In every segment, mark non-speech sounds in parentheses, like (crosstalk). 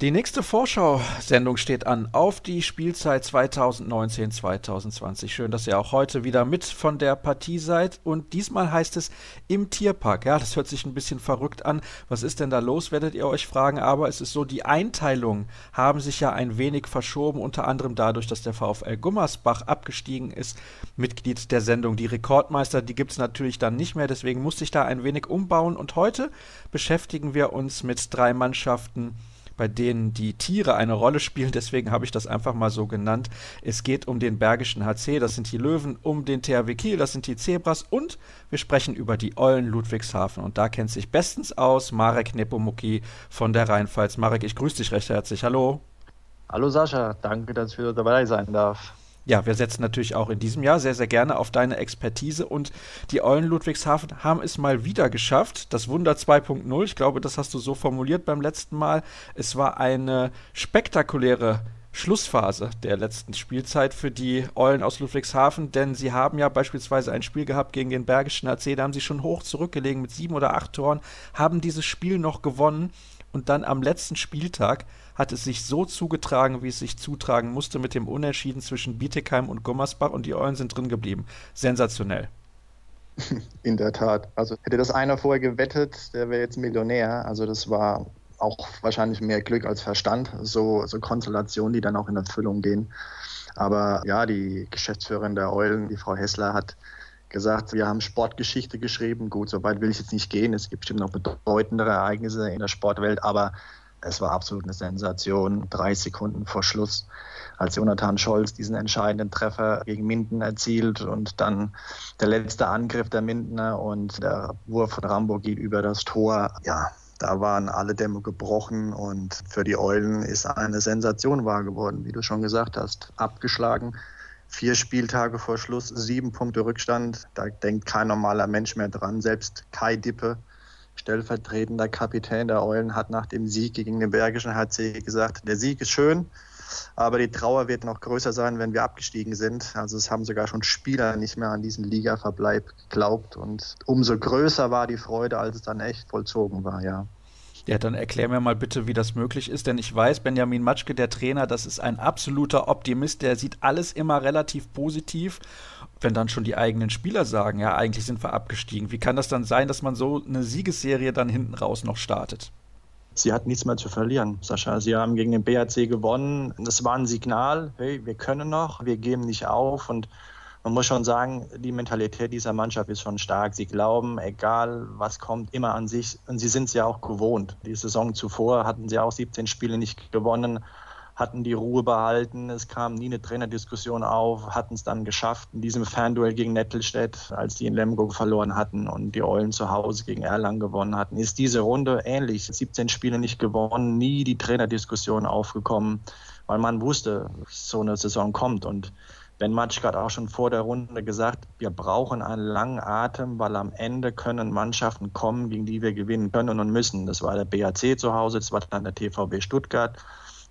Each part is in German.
Die nächste Vorschau-Sendung steht an auf die Spielzeit 2019-2020. Schön, dass ihr auch heute wieder mit von der Partie seid. Und diesmal heißt es im Tierpark. Ja, das hört sich ein bisschen verrückt an. Was ist denn da los, werdet ihr euch fragen. Aber es ist so, die Einteilungen haben sich ja ein wenig verschoben. Unter anderem dadurch, dass der VfL Gummersbach abgestiegen ist. Mitglied der Sendung. Die Rekordmeister, die gibt es natürlich dann nicht mehr. Deswegen musste ich da ein wenig umbauen. Und heute beschäftigen wir uns mit drei Mannschaften bei denen die Tiere eine Rolle spielen. Deswegen habe ich das einfach mal so genannt. Es geht um den Bergischen HC, das sind die Löwen, um den THW Kiel, das sind die Zebras und wir sprechen über die Eulen Ludwigshafen. Und da kennt sich bestens aus Marek Nepomuki von der Rheinpfalz. Marek, ich grüße dich recht herzlich. Hallo. Hallo Sascha, danke, dass ich wieder dabei sein darf ja, wir setzen natürlich auch in diesem Jahr sehr, sehr gerne auf deine Expertise und die Eulen Ludwigshafen haben es mal wieder geschafft. Das Wunder 2.0, ich glaube, das hast du so formuliert beim letzten Mal. Es war eine spektakuläre Schlussphase der letzten Spielzeit für die Eulen aus Ludwigshafen, denn sie haben ja beispielsweise ein Spiel gehabt gegen den Bergischen AC, da haben sie schon hoch zurückgelegen mit sieben oder acht Toren, haben dieses Spiel noch gewonnen und dann am letzten Spieltag hat es sich so zugetragen, wie es sich zutragen musste, mit dem Unentschieden zwischen Bietigheim und Gummersbach und die Eulen sind drin geblieben. Sensationell. (laughs) In der Tat. Also hätte das einer vorher gewettet, der wäre jetzt Millionär. Also das war auch wahrscheinlich mehr Glück als Verstand, so, so Konstellationen, die dann auch in Erfüllung gehen. Aber ja, die Geschäftsführerin der Eulen, die Frau Hessler, hat gesagt, wir haben Sportgeschichte geschrieben. Gut, so weit will ich jetzt nicht gehen. Es gibt bestimmt noch bedeutendere Ereignisse in der Sportwelt, aber es war absolut eine Sensation. Drei Sekunden vor Schluss, als Jonathan Scholz diesen entscheidenden Treffer gegen Minden erzielt und dann der letzte Angriff der Mindener und der Wurf von Rambo geht über das Tor. Ja, da waren alle Dämme gebrochen und für die Eulen ist eine Sensation wahr geworden, wie du schon gesagt hast. Abgeschlagen. Vier Spieltage vor Schluss, sieben Punkte Rückstand. Da denkt kein normaler Mensch mehr dran. Selbst Kai Dippe, stellvertretender Kapitän der Eulen, hat nach dem Sieg gegen den Bergischen HC gesagt, der Sieg ist schön, aber die Trauer wird noch größer sein, wenn wir abgestiegen sind. Also es haben sogar schon Spieler nicht mehr an diesen Ligaverbleib geglaubt und umso größer war die Freude, als es dann echt vollzogen war, ja. Ja, dann erklär mir mal bitte, wie das möglich ist, denn ich weiß, Benjamin Matschke, der Trainer, das ist ein absoluter Optimist, der sieht alles immer relativ positiv. Wenn dann schon die eigenen Spieler sagen, ja, eigentlich sind wir abgestiegen, wie kann das dann sein, dass man so eine Siegesserie dann hinten raus noch startet? Sie hatten nichts mehr zu verlieren, Sascha. Sie haben gegen den BAC gewonnen. Das war ein Signal, hey, wir können noch, wir geben nicht auf und man muss schon sagen, die Mentalität dieser Mannschaft ist schon stark. Sie glauben, egal was kommt, immer an sich. Und sie sind es ja auch gewohnt. Die Saison zuvor hatten sie auch 17 Spiele nicht gewonnen, hatten die Ruhe behalten. Es kam nie eine Trainerdiskussion auf, hatten es dann geschafft. In diesem Fanduell gegen Nettelstedt, als die in Lemgo verloren hatten und die Eulen zu Hause gegen Erlangen gewonnen hatten, ist diese Runde ähnlich. 17 Spiele nicht gewonnen, nie die Trainerdiskussion aufgekommen, weil man wusste, so eine Saison kommt. Und Ben Matschke hat auch schon vor der Runde gesagt, wir brauchen einen langen Atem, weil am Ende können Mannschaften kommen, gegen die wir gewinnen können und müssen. Das war der BAC zu Hause, das war dann der TVB Stuttgart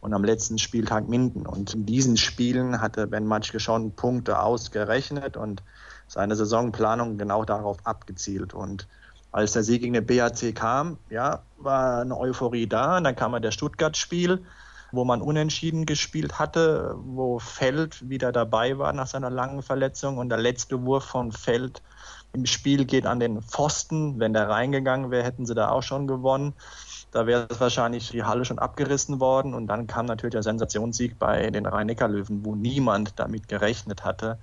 und am letzten Spieltag Minden. Und in diesen Spielen hatte Ben Matschke schon Punkte ausgerechnet und seine Saisonplanung genau darauf abgezielt. Und als der Sieg gegen den BAC kam, ja, war eine Euphorie da. Und dann kam er der Stuttgart-Spiel wo man unentschieden gespielt hatte, wo Feld wieder dabei war nach seiner langen Verletzung und der letzte Wurf von Feld im Spiel geht an den Pfosten. Wenn der reingegangen wäre, hätten sie da auch schon gewonnen. Da wäre wahrscheinlich die Halle schon abgerissen worden. Und dann kam natürlich der Sensationssieg bei den Rhein-Neckar-Löwen, wo niemand damit gerechnet hatte.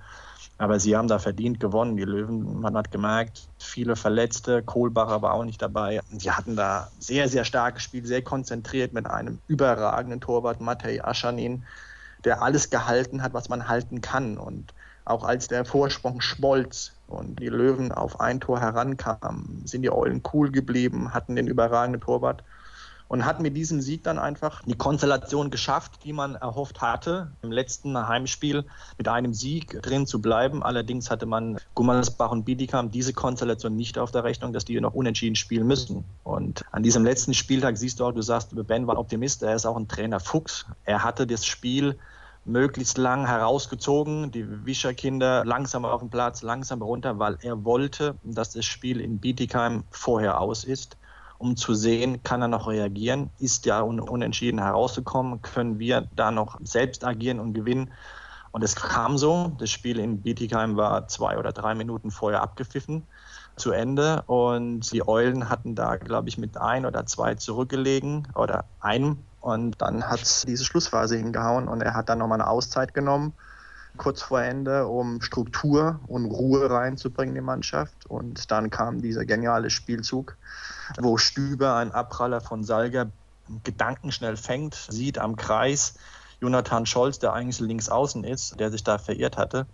Aber sie haben da verdient gewonnen, die Löwen. Man hat gemerkt, viele Verletzte, Kohlbacher war auch nicht dabei. Sie hatten da sehr, sehr stark gespielt, sehr konzentriert mit einem überragenden Torwart, Matej Aschanin, der alles gehalten hat, was man halten kann. Und auch als der Vorsprung schmolz und die Löwen auf ein Tor herankamen, sind die Eulen cool geblieben, hatten den überragenden Torwart und hat mit diesem Sieg dann einfach die Konstellation geschafft, die man erhofft hatte, im letzten Heimspiel mit einem Sieg drin zu bleiben. Allerdings hatte man Gummersbach und Bietigam diese Konstellation nicht auf der Rechnung, dass die noch unentschieden spielen müssen. Und an diesem letzten Spieltag siehst du auch, du sagst, Ben war Optimist, er ist auch ein Trainer Fuchs. Er hatte das Spiel möglichst lang herausgezogen, die Wischerkinder langsam auf dem Platz, langsam runter, weil er wollte, dass das Spiel in Bietigheim vorher aus ist um zu sehen, kann er noch reagieren, ist ja un unentschieden herausgekommen, können wir da noch selbst agieren und gewinnen. Und es kam so, das Spiel in Bietigheim war zwei oder drei Minuten vorher abgepfiffen zu Ende. Und die Eulen hatten da, glaube ich, mit ein oder zwei zurückgelegen oder einem und dann hat diese Schlussphase hingehauen und er hat dann nochmal eine Auszeit genommen kurz vor Ende, um Struktur und Ruhe reinzubringen in die Mannschaft. Und dann kam dieser geniale Spielzug, wo Stüber, ein Abpraller von Salger, gedankenschnell fängt, sieht am Kreis Jonathan Scholz, der eigentlich links außen ist, der sich da verirrt hatte.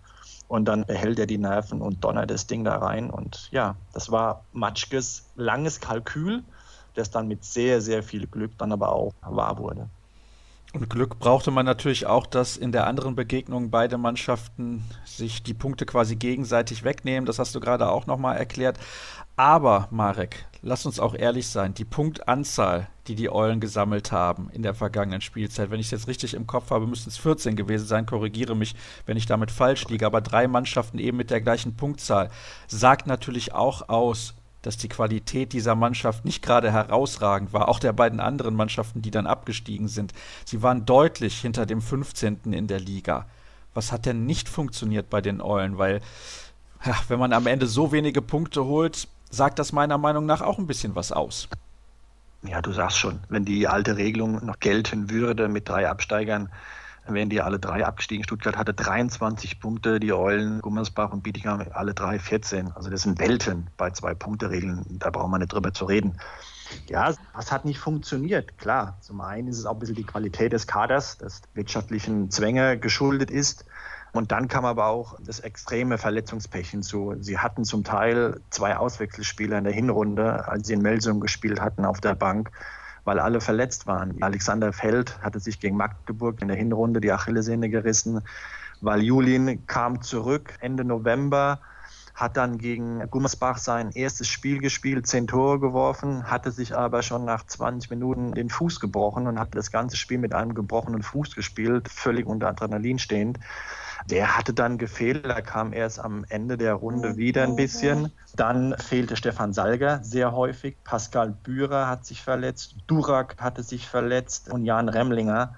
Und dann behält er die Nerven und donnert das Ding da rein. Und ja, das war Matschkes langes Kalkül, das dann mit sehr, sehr viel Glück dann aber auch wahr wurde. Und Glück brauchte man natürlich auch, dass in der anderen Begegnung beide Mannschaften sich die Punkte quasi gegenseitig wegnehmen. Das hast du gerade auch nochmal erklärt. Aber, Marek, lass uns auch ehrlich sein, die Punktanzahl, die die Eulen gesammelt haben in der vergangenen Spielzeit, wenn ich es jetzt richtig im Kopf habe, müssten es 14 gewesen sein, korrigiere mich, wenn ich damit falsch liege, aber drei Mannschaften eben mit der gleichen Punktzahl, sagt natürlich auch aus, dass die Qualität dieser Mannschaft nicht gerade herausragend war, auch der beiden anderen Mannschaften, die dann abgestiegen sind. Sie waren deutlich hinter dem 15. in der Liga. Was hat denn nicht funktioniert bei den Eulen? Weil, ja, wenn man am Ende so wenige Punkte holt, sagt das meiner Meinung nach auch ein bisschen was aus. Ja, du sagst schon, wenn die alte Regelung noch gelten würde mit drei Absteigern, wären die alle drei abgestiegen. Stuttgart hatte 23 Punkte, die Eulen, Gummersbach und Bietigheim alle drei 14. Also das sind Welten bei zwei Punkte-Regeln. Da braucht man nicht drüber zu reden. Ja, was hat nicht funktioniert? Klar, zum einen ist es auch ein bisschen die Qualität des Kaders, das wirtschaftlichen Zwänge geschuldet ist. Und dann kam aber auch das extreme Verletzungspech hinzu. Sie hatten zum Teil zwei Auswechselspieler in der Hinrunde, als sie in Melsung gespielt hatten auf der Bank weil alle verletzt waren. Alexander Feld hatte sich gegen Magdeburg in der Hinrunde die Achillessehne gerissen, weil Julin kam zurück Ende November, hat dann gegen Gummersbach sein erstes Spiel gespielt, zehn Tore geworfen, hatte sich aber schon nach 20 Minuten den Fuß gebrochen und hat das ganze Spiel mit einem gebrochenen Fuß gespielt, völlig unter Adrenalin stehend. Der hatte dann gefehlt, er kam erst am Ende der Runde wieder ein bisschen. Dann fehlte Stefan Salger sehr häufig, Pascal Bührer hat sich verletzt, Durak hatte sich verletzt und Jan Remlinger.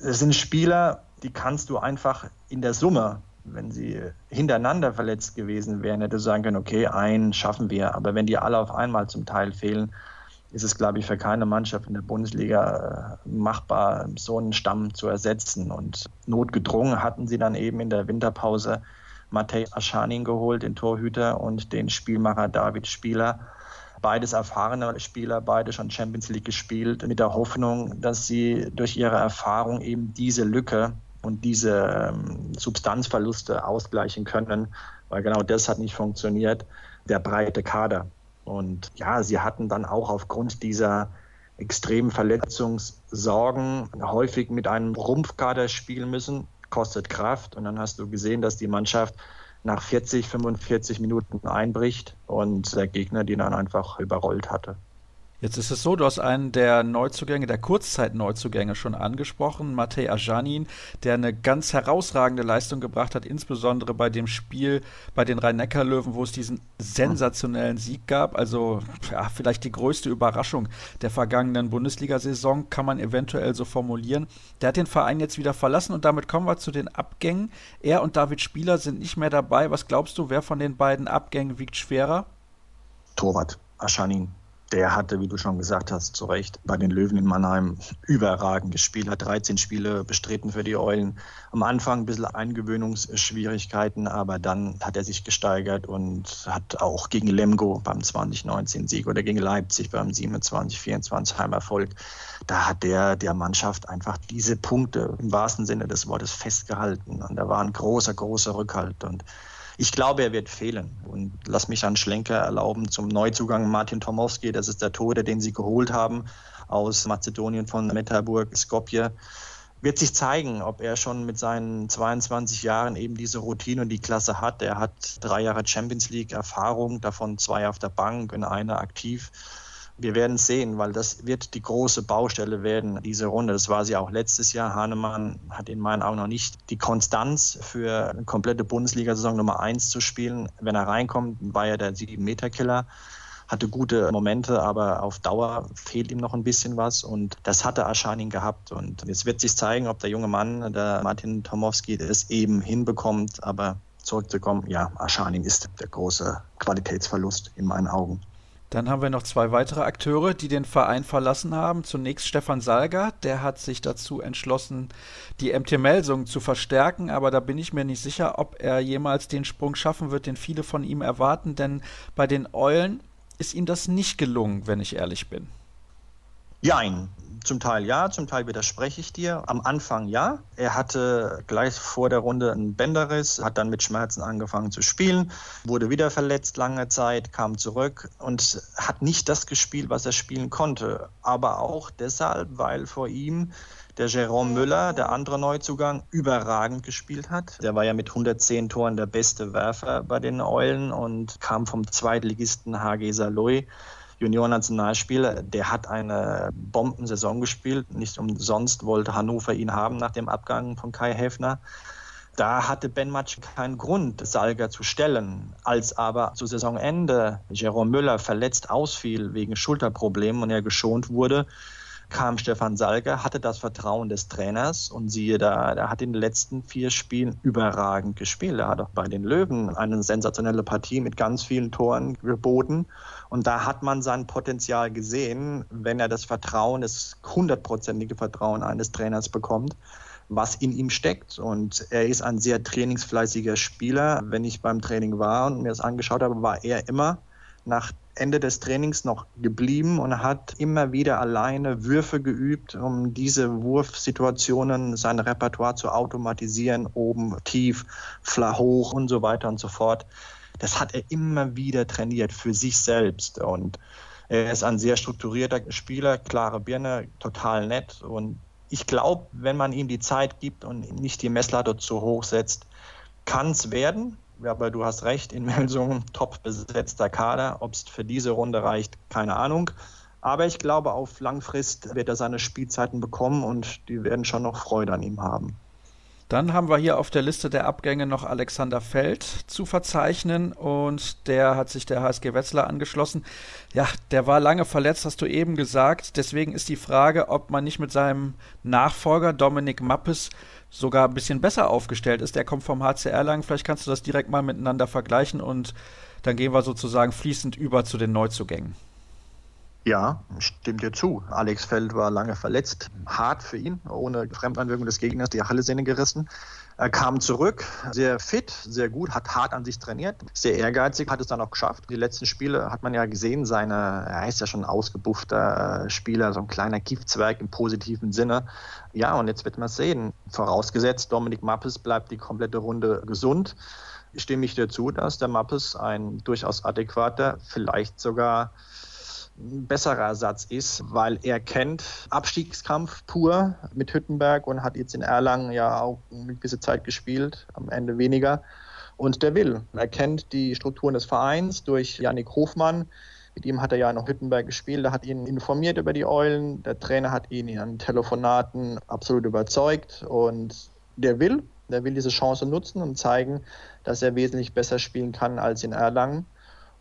Das sind Spieler, die kannst du einfach in der Summe wenn sie hintereinander verletzt gewesen wären, hätte sagen können, okay, einen schaffen wir. Aber wenn die alle auf einmal zum Teil fehlen, ist es, glaube ich, für keine Mannschaft in der Bundesliga äh, machbar, so einen Stamm zu ersetzen. Und notgedrungen hatten sie dann eben in der Winterpause Matej Aschanin geholt, den Torhüter, und den Spielmacher David Spieler. Beides erfahrene Spieler, beide schon Champions League gespielt, mit der Hoffnung, dass sie durch ihre Erfahrung eben diese Lücke und diese ähm, Substanzverluste ausgleichen können, weil genau das hat nicht funktioniert. Der breite Kader. Und ja, sie hatten dann auch aufgrund dieser extremen Verletzungssorgen häufig mit einem Rumpfkader spielen müssen, kostet Kraft. Und dann hast du gesehen, dass die Mannschaft nach 40, 45 Minuten einbricht und der Gegner die dann einfach überrollt hatte. Jetzt ist es so, du hast einen der Neuzugänge, der Kurzzeit-Neuzugänge schon angesprochen, Matej Ajanin, der eine ganz herausragende Leistung gebracht hat, insbesondere bei dem Spiel bei den Rhein-Neckar-Löwen, wo es diesen sensationellen Sieg gab. Also ja, vielleicht die größte Überraschung der vergangenen Bundesliga-Saison, kann man eventuell so formulieren. Der hat den Verein jetzt wieder verlassen und damit kommen wir zu den Abgängen. Er und David Spieler sind nicht mehr dabei. Was glaubst du, wer von den beiden Abgängen wiegt schwerer? Torwart, Aschanin der hatte, wie du schon gesagt hast, zu Recht bei den Löwen in Mannheim überragend gespielt, hat 13 Spiele bestritten für die Eulen. Am Anfang ein bisschen Eingewöhnungsschwierigkeiten, aber dann hat er sich gesteigert und hat auch gegen Lemgo beim 2019-Sieg oder gegen Leipzig beim 27-24 Heimerfolg, da hat der der Mannschaft einfach diese Punkte im wahrsten Sinne des Wortes festgehalten. Und da war ein großer, großer Rückhalt. Und ich glaube, er wird fehlen. Und lass mich einen Schlenker erlauben zum Neuzugang Martin Tomowski. Das ist der Tode, den sie geholt haben aus Mazedonien von Metaburg, Skopje. Wird sich zeigen, ob er schon mit seinen 22 Jahren eben diese Routine und die Klasse hat. Er hat drei Jahre Champions League Erfahrung, davon zwei auf der Bank und eine aktiv wir werden sehen, weil das wird die große Baustelle werden, diese Runde. Das war sie auch letztes Jahr. Hahnemann hat in meinen Augen noch nicht die Konstanz für eine komplette Bundesliga-Saison Nummer eins zu spielen. Wenn er reinkommt, war er der Sieben-Meter-Killer hatte gute Momente, aber auf Dauer fehlt ihm noch ein bisschen was und das hatte Aschanin gehabt und jetzt wird sich zeigen, ob der junge Mann, der Martin Tomowski, es eben hinbekommt, aber zurückzukommen, ja, Aschanin ist der große Qualitätsverlust in meinen Augen. Dann haben wir noch zwei weitere Akteure, die den Verein verlassen haben. Zunächst Stefan Salger, der hat sich dazu entschlossen, die MT Melsung zu verstärken, aber da bin ich mir nicht sicher, ob er jemals den Sprung schaffen wird, den viele von ihm erwarten, denn bei den Eulen ist ihm das nicht gelungen, wenn ich ehrlich bin. Jein. Zum Teil ja, zum Teil widerspreche ich dir. Am Anfang ja. Er hatte gleich vor der Runde einen Bänderriss, hat dann mit Schmerzen angefangen zu spielen, wurde wieder verletzt lange Zeit, kam zurück und hat nicht das gespielt, was er spielen konnte. Aber auch deshalb, weil vor ihm der Jerome Müller, der andere Neuzugang, überragend gespielt hat. Der war ja mit 110 Toren der beste Werfer bei den Eulen und kam vom Zweitligisten HG Saloy. Junior-Nationalspieler, der hat eine Bombensaison gespielt. Nicht umsonst wollte Hannover ihn haben nach dem Abgang von Kai Häfner. Da hatte Ben Matsch keinen Grund, Salga zu stellen. Als aber zu Saisonende Jerome Müller verletzt ausfiel wegen Schulterproblemen und er geschont wurde, kam Stefan Salger, hatte das Vertrauen des Trainers und siehe da, er hat in den letzten vier Spielen überragend gespielt. Er hat auch bei den Löwen eine sensationelle Partie mit ganz vielen Toren geboten. Und da hat man sein Potenzial gesehen, wenn er das Vertrauen, das hundertprozentige Vertrauen eines Trainers bekommt was in ihm steckt. Und er ist ein sehr trainingsfleißiger Spieler. Wenn ich beim Training war und mir das angeschaut habe, war er immer nach Ende des Trainings noch geblieben und hat immer wieder alleine Würfe geübt, um diese Wurfsituationen, sein Repertoire zu automatisieren, oben, tief, flach, hoch und so weiter und so fort. Das hat er immer wieder trainiert für sich selbst und er ist ein sehr strukturierter Spieler, klare Birne, total nett und ich glaube, wenn man ihm die Zeit gibt und nicht die Messlatte zu hoch setzt, kann es werden aber du hast recht, in Melsungen top besetzter Kader. Ob es für diese Runde reicht, keine Ahnung. Aber ich glaube, auf Langfrist wird er seine Spielzeiten bekommen und die werden schon noch Freude an ihm haben. Dann haben wir hier auf der Liste der Abgänge noch Alexander Feld zu verzeichnen und der hat sich der HSG Wetzlar angeschlossen. Ja, der war lange verletzt, hast du eben gesagt. Deswegen ist die Frage, ob man nicht mit seinem Nachfolger Dominik Mappes sogar ein bisschen besser aufgestellt ist. Der kommt vom HCR lang. Vielleicht kannst du das direkt mal miteinander vergleichen und dann gehen wir sozusagen fließend über zu den Neuzugängen. Ja, stimmt dir zu. Alex Feld war lange verletzt. Hart für ihn, ohne Fremdeinwirkung des Gegners, die Achillessehne gerissen. Er kam zurück, sehr fit, sehr gut, hat hart an sich trainiert, sehr ehrgeizig, hat es dann auch geschafft. Die letzten Spiele hat man ja gesehen, seine, er ist ja schon ein ausgebuffter äh, Spieler, so ein kleiner Giftzwerg im positiven Sinne. Ja, und jetzt wird man sehen. Vorausgesetzt, Dominik Mappes bleibt die komplette Runde gesund stimme ich dir zu, dass der Mappes ein durchaus adäquater, vielleicht sogar ein besserer Ersatz ist, weil er kennt Abstiegskampf pur mit Hüttenberg und hat jetzt in Erlangen ja auch eine gewisse Zeit gespielt, am Ende weniger. Und der will. Er kennt die Strukturen des Vereins durch Yannick Hofmann. Mit ihm hat er ja noch Hüttenberg gespielt, er hat ihn informiert über die Eulen, der Trainer hat ihn in Telefonaten absolut überzeugt und der will, der will diese Chance nutzen und zeigen, dass er wesentlich besser spielen kann als in Erlangen.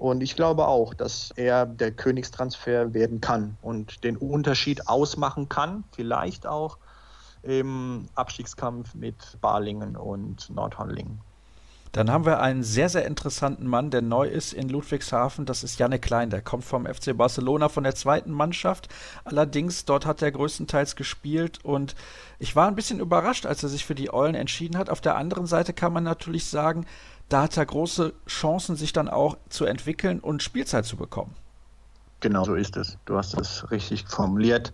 Und ich glaube auch, dass er der Königstransfer werden kann und den Unterschied ausmachen kann, vielleicht auch im Abstiegskampf mit Balingen und Nordhornlingen. Dann haben wir einen sehr, sehr interessanten Mann, der neu ist in Ludwigshafen. Das ist Janne Klein. Der kommt vom FC Barcelona von der zweiten Mannschaft. Allerdings, dort hat er größtenteils gespielt und ich war ein bisschen überrascht, als er sich für die Eulen entschieden hat. Auf der anderen Seite kann man natürlich sagen, da hat er große Chancen, sich dann auch zu entwickeln und Spielzeit zu bekommen. Genau so ist es. Du hast es richtig formuliert.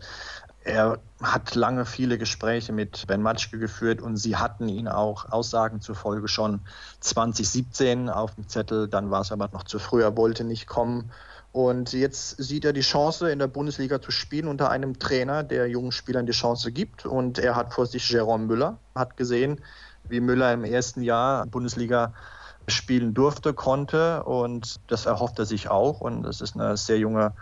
Er hat lange viele Gespräche mit Ben Matschke geführt und sie hatten ihn auch Aussagen zufolge schon 2017 auf dem Zettel. Dann war es aber noch zu früh, er wollte nicht kommen. Und jetzt sieht er die Chance, in der Bundesliga zu spielen unter einem Trainer, der jungen Spielern die Chance gibt. Und er hat vor sich Jerome Müller, hat gesehen, wie Müller im ersten Jahr Bundesliga spielen durfte, konnte und das erhofft er sich auch und das ist eine sehr junge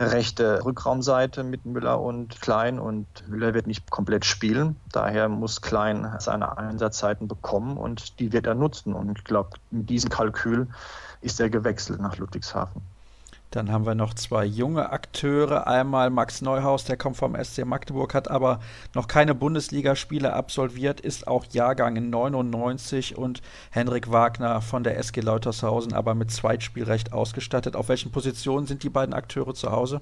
rechte Rückraumseite mit Müller und Klein und Müller wird nicht komplett spielen. Daher muss Klein seine Einsatzzeiten bekommen und die wird er nutzen und ich glaube, mit diesem Kalkül ist er gewechselt nach Ludwigshafen. Dann haben wir noch zwei junge Akteure. Einmal Max Neuhaus, der kommt vom SC Magdeburg, hat aber noch keine Bundesligaspiele absolviert, ist auch Jahrgang in 99 und Henrik Wagner von der SG Leutershausen, aber mit Zweitspielrecht ausgestattet. Auf welchen Positionen sind die beiden Akteure zu Hause?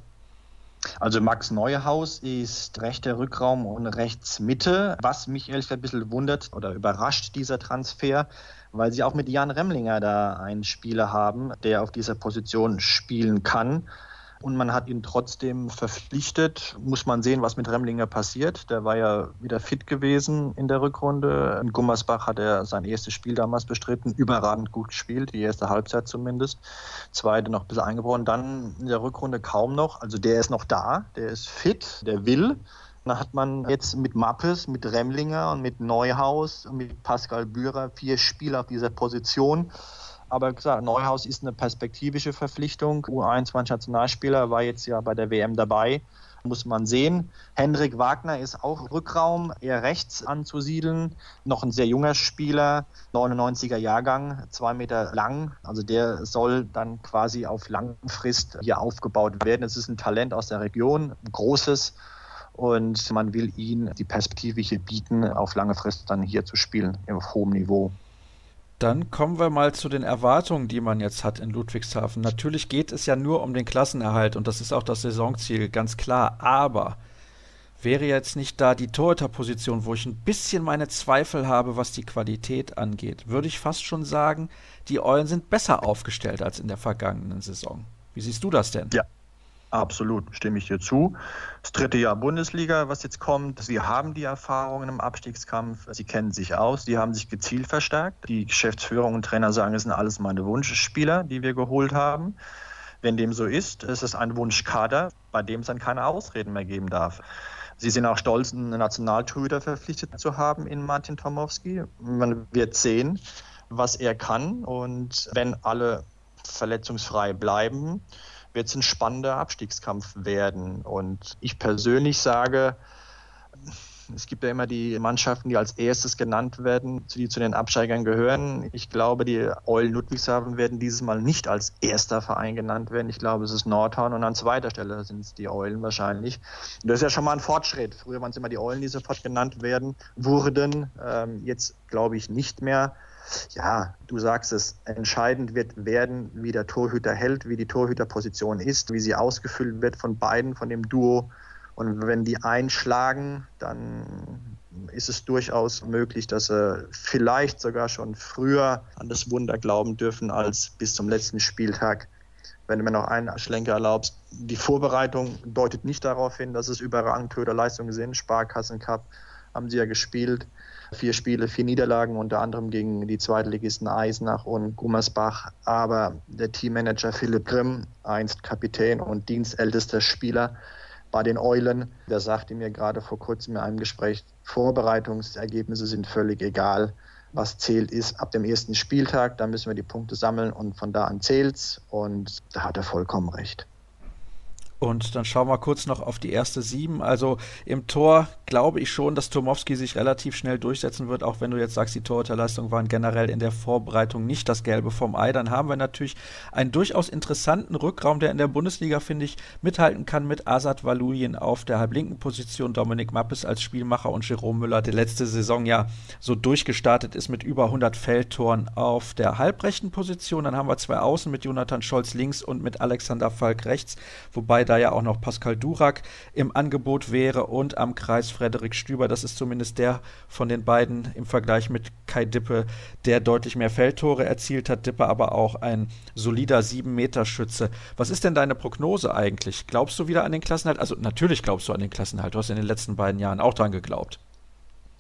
Also Max Neuhaus ist rechter Rückraum und rechts Mitte. Was mich ehrlich ein bisschen wundert oder überrascht, dieser Transfer, weil sie auch mit Jan Remlinger da einen Spieler haben, der auf dieser Position spielen kann. Und man hat ihn trotzdem verpflichtet. Muss man sehen, was mit Remlinger passiert. Der war ja wieder fit gewesen in der Rückrunde. In Gummersbach hat er sein erstes Spiel damals bestritten. Überragend gut gespielt, die erste Halbzeit zumindest. Zweite noch ein bisschen eingebrochen. Dann in der Rückrunde kaum noch. Also der ist noch da, der ist fit, der will. Da hat man jetzt mit Mappes, mit Remlinger und mit Neuhaus und mit Pascal Bührer vier Spieler auf dieser Position. Aber gesagt, Neuhaus ist eine perspektivische Verpflichtung. U21-Nationalspieler war jetzt ja bei der WM dabei. Muss man sehen. Hendrik Wagner ist auch Rückraum, eher rechts anzusiedeln. Noch ein sehr junger Spieler, 99er Jahrgang, zwei Meter lang. Also der soll dann quasi auf Langfrist hier aufgebaut werden. Es ist ein Talent aus der Region, großes und man will ihnen die Perspektive hier bieten, auf lange Frist dann hier zu spielen, auf hohem Niveau. Dann kommen wir mal zu den Erwartungen, die man jetzt hat in Ludwigshafen. Natürlich geht es ja nur um den Klassenerhalt und das ist auch das Saisonziel, ganz klar. Aber wäre jetzt nicht da die Torhüterposition, wo ich ein bisschen meine Zweifel habe, was die Qualität angeht, würde ich fast schon sagen, die Eulen sind besser aufgestellt als in der vergangenen Saison. Wie siehst du das denn? Ja, Absolut, stimme ich dir zu. Das dritte Jahr Bundesliga, was jetzt kommt. Sie haben die Erfahrungen im Abstiegskampf. Sie kennen sich aus. Sie haben sich gezielt verstärkt. Die Geschäftsführung und Trainer sagen, es sind alles meine Wunschspieler, die wir geholt haben. Wenn dem so ist, ist es ein Wunschkader, bei dem es dann keine Ausreden mehr geben darf. Sie sind auch stolz, einen Nationaltorhüter verpflichtet zu haben in Martin Tomowski. Man wird sehen, was er kann. Und wenn alle verletzungsfrei bleiben, wird es ein spannender Abstiegskampf werden. Und ich persönlich sage, es gibt ja immer die Mannschaften, die als erstes genannt werden, die zu den Absteigern gehören. Ich glaube, die Eulen Ludwigshafen werden dieses Mal nicht als erster Verein genannt werden. Ich glaube, es ist Nordhorn und an zweiter Stelle sind es die Eulen wahrscheinlich. Und das ist ja schon mal ein Fortschritt. Früher waren es immer die Eulen, die sofort genannt werden, wurden. Ähm, jetzt glaube ich nicht mehr ja, du sagst es, entscheidend wird werden, wie der Torhüter hält, wie die Torhüterposition ist, wie sie ausgefüllt wird von beiden, von dem Duo. Und wenn die einschlagen, dann ist es durchaus möglich, dass sie vielleicht sogar schon früher an das Wunder glauben dürfen als bis zum letzten Spieltag. Wenn du mir noch einen Schlenker erlaubst, die Vorbereitung deutet nicht darauf hin, dass es überragend Leistungen sind. Sparkassen Cup haben sie ja gespielt. Vier Spiele, vier Niederlagen, unter anderem gegen die Zweitligisten Eisenach und Gummersbach. Aber der Teammanager Philipp Grimm, einst Kapitän und dienstältester Spieler bei den Eulen, der sagte mir gerade vor kurzem in einem Gespräch, Vorbereitungsergebnisse sind völlig egal. Was zählt ist ab dem ersten Spieltag, da müssen wir die Punkte sammeln und von da an zählt's. Und da hat er vollkommen recht. Und dann schauen wir kurz noch auf die erste Sieben. Also im Tor glaube ich schon, dass Tomowski sich relativ schnell durchsetzen wird, auch wenn du jetzt sagst, die Torhüterleistungen waren generell in der Vorbereitung nicht das Gelbe vom Ei. Dann haben wir natürlich einen durchaus interessanten Rückraum, der in der Bundesliga, finde ich, mithalten kann mit Asad Valuyin auf der halblinken Position, Dominik Mappes als Spielmacher und Jerome Müller, der letzte Saison ja so durchgestartet ist mit über 100 Feldtoren auf der halbrechten Position. Dann haben wir zwei Außen mit Jonathan Scholz links und mit Alexander Falk rechts, wobei da ja auch noch Pascal Durak im Angebot wäre und am Kreis Frederik Stüber. Das ist zumindest der von den beiden im Vergleich mit Kai Dippe, der deutlich mehr Feldtore erzielt hat. Dippe aber auch ein solider 7-Meter-Schütze. Was ist denn deine Prognose eigentlich? Glaubst du wieder an den Klassenhalt? Also natürlich glaubst du an den Klassenhalt. Du hast in den letzten beiden Jahren auch dran geglaubt.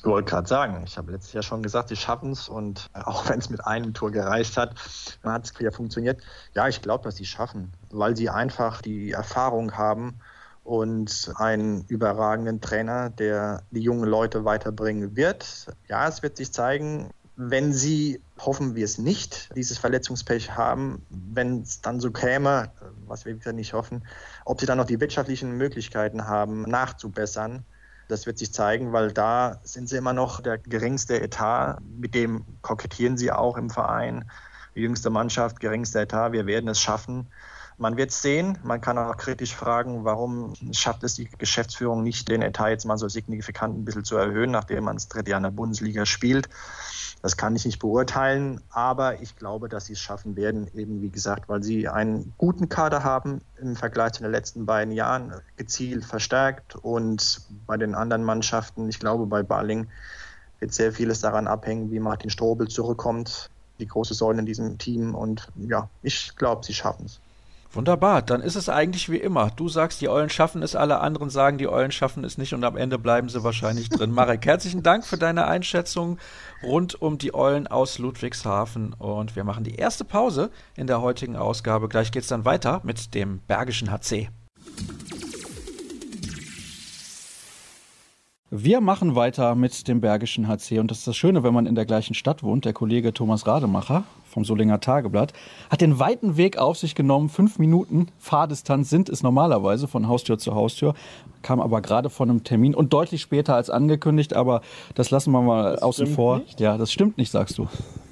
Ich wollte gerade sagen, ich habe letztes Jahr schon gesagt, sie schaffen es und auch wenn es mit einem Tor gereicht hat, dann hat es ja funktioniert. Ja, ich glaube, dass sie schaffen, weil sie einfach die Erfahrung haben und einen überragenden Trainer, der die jungen Leute weiterbringen wird. Ja, es wird sich zeigen, wenn sie, hoffen wir es nicht, dieses Verletzungspech haben, wenn es dann so käme, was wir nicht hoffen, ob sie dann noch die wirtschaftlichen Möglichkeiten haben, nachzubessern das wird sich zeigen, weil da sind sie immer noch der geringste Etat. Mit dem kokettieren sie auch im Verein. Jüngste Mannschaft, geringster Etat. Wir werden es schaffen. Man wird sehen. Man kann auch kritisch fragen, warum schafft es die Geschäftsführung nicht, den Etat jetzt mal so signifikant ein bisschen zu erhöhen, nachdem man das dritte Jahr in der Bundesliga spielt. Das kann ich nicht beurteilen, aber ich glaube, dass sie es schaffen werden, eben wie gesagt, weil sie einen guten Kader haben im Vergleich zu den letzten beiden Jahren, gezielt verstärkt und bei den anderen Mannschaften, ich glaube, bei Baling wird sehr vieles daran abhängen, wie Martin Strobel zurückkommt, die große Säule in diesem Team und ja, ich glaube, sie schaffen es. Wunderbar, dann ist es eigentlich wie immer. Du sagst, die Eulen schaffen es, alle anderen sagen, die Eulen schaffen es nicht und am Ende bleiben sie wahrscheinlich drin. Marek, herzlichen Dank für deine Einschätzung rund um die Eulen aus Ludwigshafen und wir machen die erste Pause in der heutigen Ausgabe. Gleich geht es dann weiter mit dem Bergischen HC. Wir machen weiter mit dem Bergischen HC und das ist das Schöne, wenn man in der gleichen Stadt wohnt. Der Kollege Thomas Rademacher vom Solinger Tageblatt hat den weiten Weg auf sich genommen. Fünf Minuten Fahrdistanz sind es normalerweise von Haustür zu Haustür, kam aber gerade von einem Termin und deutlich später als angekündigt, aber das lassen wir mal das außen vor. Nicht. Ja, das stimmt nicht, sagst du.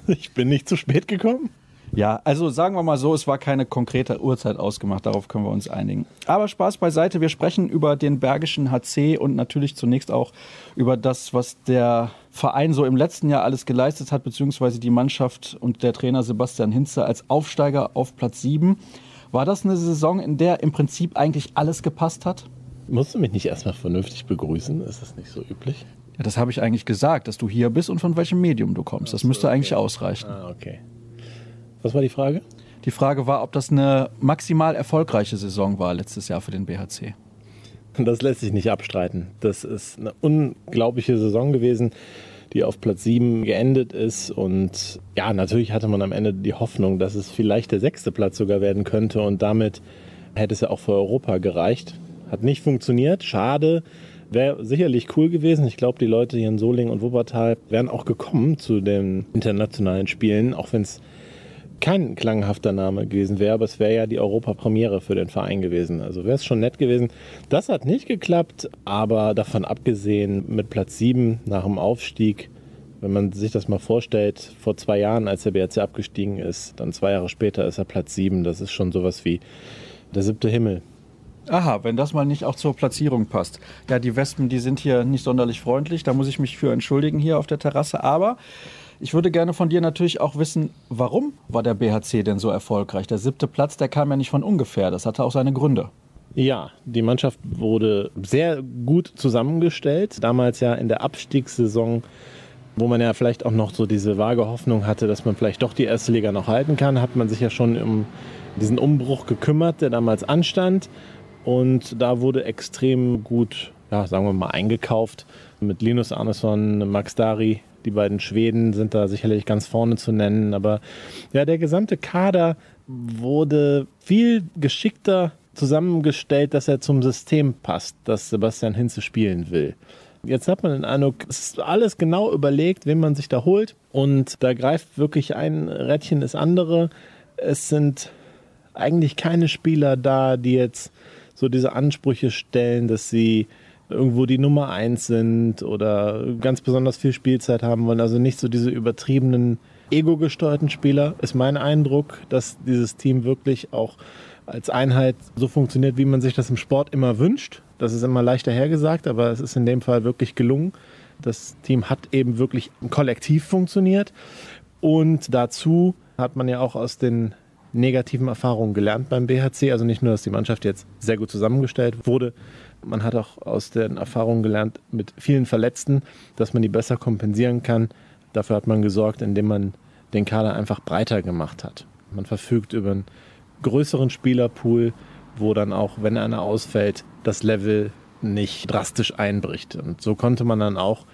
Ich bin nicht zu spät gekommen. Ja, also sagen wir mal so, es war keine konkrete Uhrzeit ausgemacht, darauf können wir uns einigen. Aber Spaß beiseite, wir sprechen über den Bergischen HC und natürlich zunächst auch über das, was der Verein so im letzten Jahr alles geleistet hat, beziehungsweise die Mannschaft und der Trainer Sebastian Hinze als Aufsteiger auf Platz 7. War das eine Saison, in der im Prinzip eigentlich alles gepasst hat? Musst du mich nicht erstmal vernünftig begrüßen? Ist das nicht so üblich? Ja, das habe ich eigentlich gesagt, dass du hier bist und von welchem Medium du kommst. Das müsste eigentlich ausreichen. Ah, okay. Was war die Frage? Die Frage war, ob das eine maximal erfolgreiche Saison war letztes Jahr für den BHC. Das lässt sich nicht abstreiten. Das ist eine unglaubliche Saison gewesen, die auf Platz 7 geendet ist. Und ja, natürlich hatte man am Ende die Hoffnung, dass es vielleicht der sechste Platz sogar werden könnte. Und damit hätte es ja auch für Europa gereicht. Hat nicht funktioniert. Schade. Wäre sicherlich cool gewesen. Ich glaube, die Leute hier in Solingen und Wuppertal wären auch gekommen zu den internationalen Spielen, auch wenn es kein klanghafter Name gewesen wäre, aber es wäre ja die Europapremiere für den Verein gewesen. Also wäre es schon nett gewesen. Das hat nicht geklappt, aber davon abgesehen mit Platz 7 nach dem Aufstieg, wenn man sich das mal vorstellt, vor zwei Jahren, als der BRC abgestiegen ist, dann zwei Jahre später ist er Platz 7. Das ist schon sowas wie der siebte Himmel. Aha, wenn das mal nicht auch zur Platzierung passt. Ja, die Wespen, die sind hier nicht sonderlich freundlich. Da muss ich mich für entschuldigen hier auf der Terrasse. Aber ich würde gerne von dir natürlich auch wissen, warum war der BHC denn so erfolgreich? Der siebte Platz, der kam ja nicht von ungefähr. Das hatte auch seine Gründe. Ja, die Mannschaft wurde sehr gut zusammengestellt. Damals ja in der Abstiegssaison, wo man ja vielleicht auch noch so diese vage Hoffnung hatte, dass man vielleicht doch die erste Liga noch halten kann, hat man sich ja schon um diesen Umbruch gekümmert, der damals anstand. Und da wurde extrem gut, ja, sagen wir mal, eingekauft. Mit Linus Arneson, Max Dari, die beiden Schweden sind da sicherlich ganz vorne zu nennen. Aber ja, der gesamte Kader wurde viel geschickter zusammengestellt, dass er zum System passt, das Sebastian Hinze spielen will. Jetzt hat man den Eindruck, es ist alles genau überlegt, wen man sich da holt. Und da greift wirklich ein Rädchen das andere. Es sind eigentlich keine Spieler da, die jetzt so diese Ansprüche stellen, dass sie irgendwo die Nummer eins sind oder ganz besonders viel Spielzeit haben wollen. Also nicht so diese übertriebenen ego-gesteuerten Spieler, ist mein Eindruck, dass dieses Team wirklich auch als Einheit so funktioniert, wie man sich das im Sport immer wünscht. Das ist immer leichter hergesagt, aber es ist in dem Fall wirklich gelungen. Das Team hat eben wirklich kollektiv funktioniert. Und dazu hat man ja auch aus den negativen Erfahrungen gelernt beim BHC. Also nicht nur, dass die Mannschaft jetzt sehr gut zusammengestellt wurde, man hat auch aus den Erfahrungen gelernt mit vielen Verletzten, dass man die besser kompensieren kann. Dafür hat man gesorgt, indem man den Kader einfach breiter gemacht hat. Man verfügt über einen größeren Spielerpool, wo dann auch, wenn einer ausfällt, das Level nicht drastisch einbricht. Und so konnte man dann auch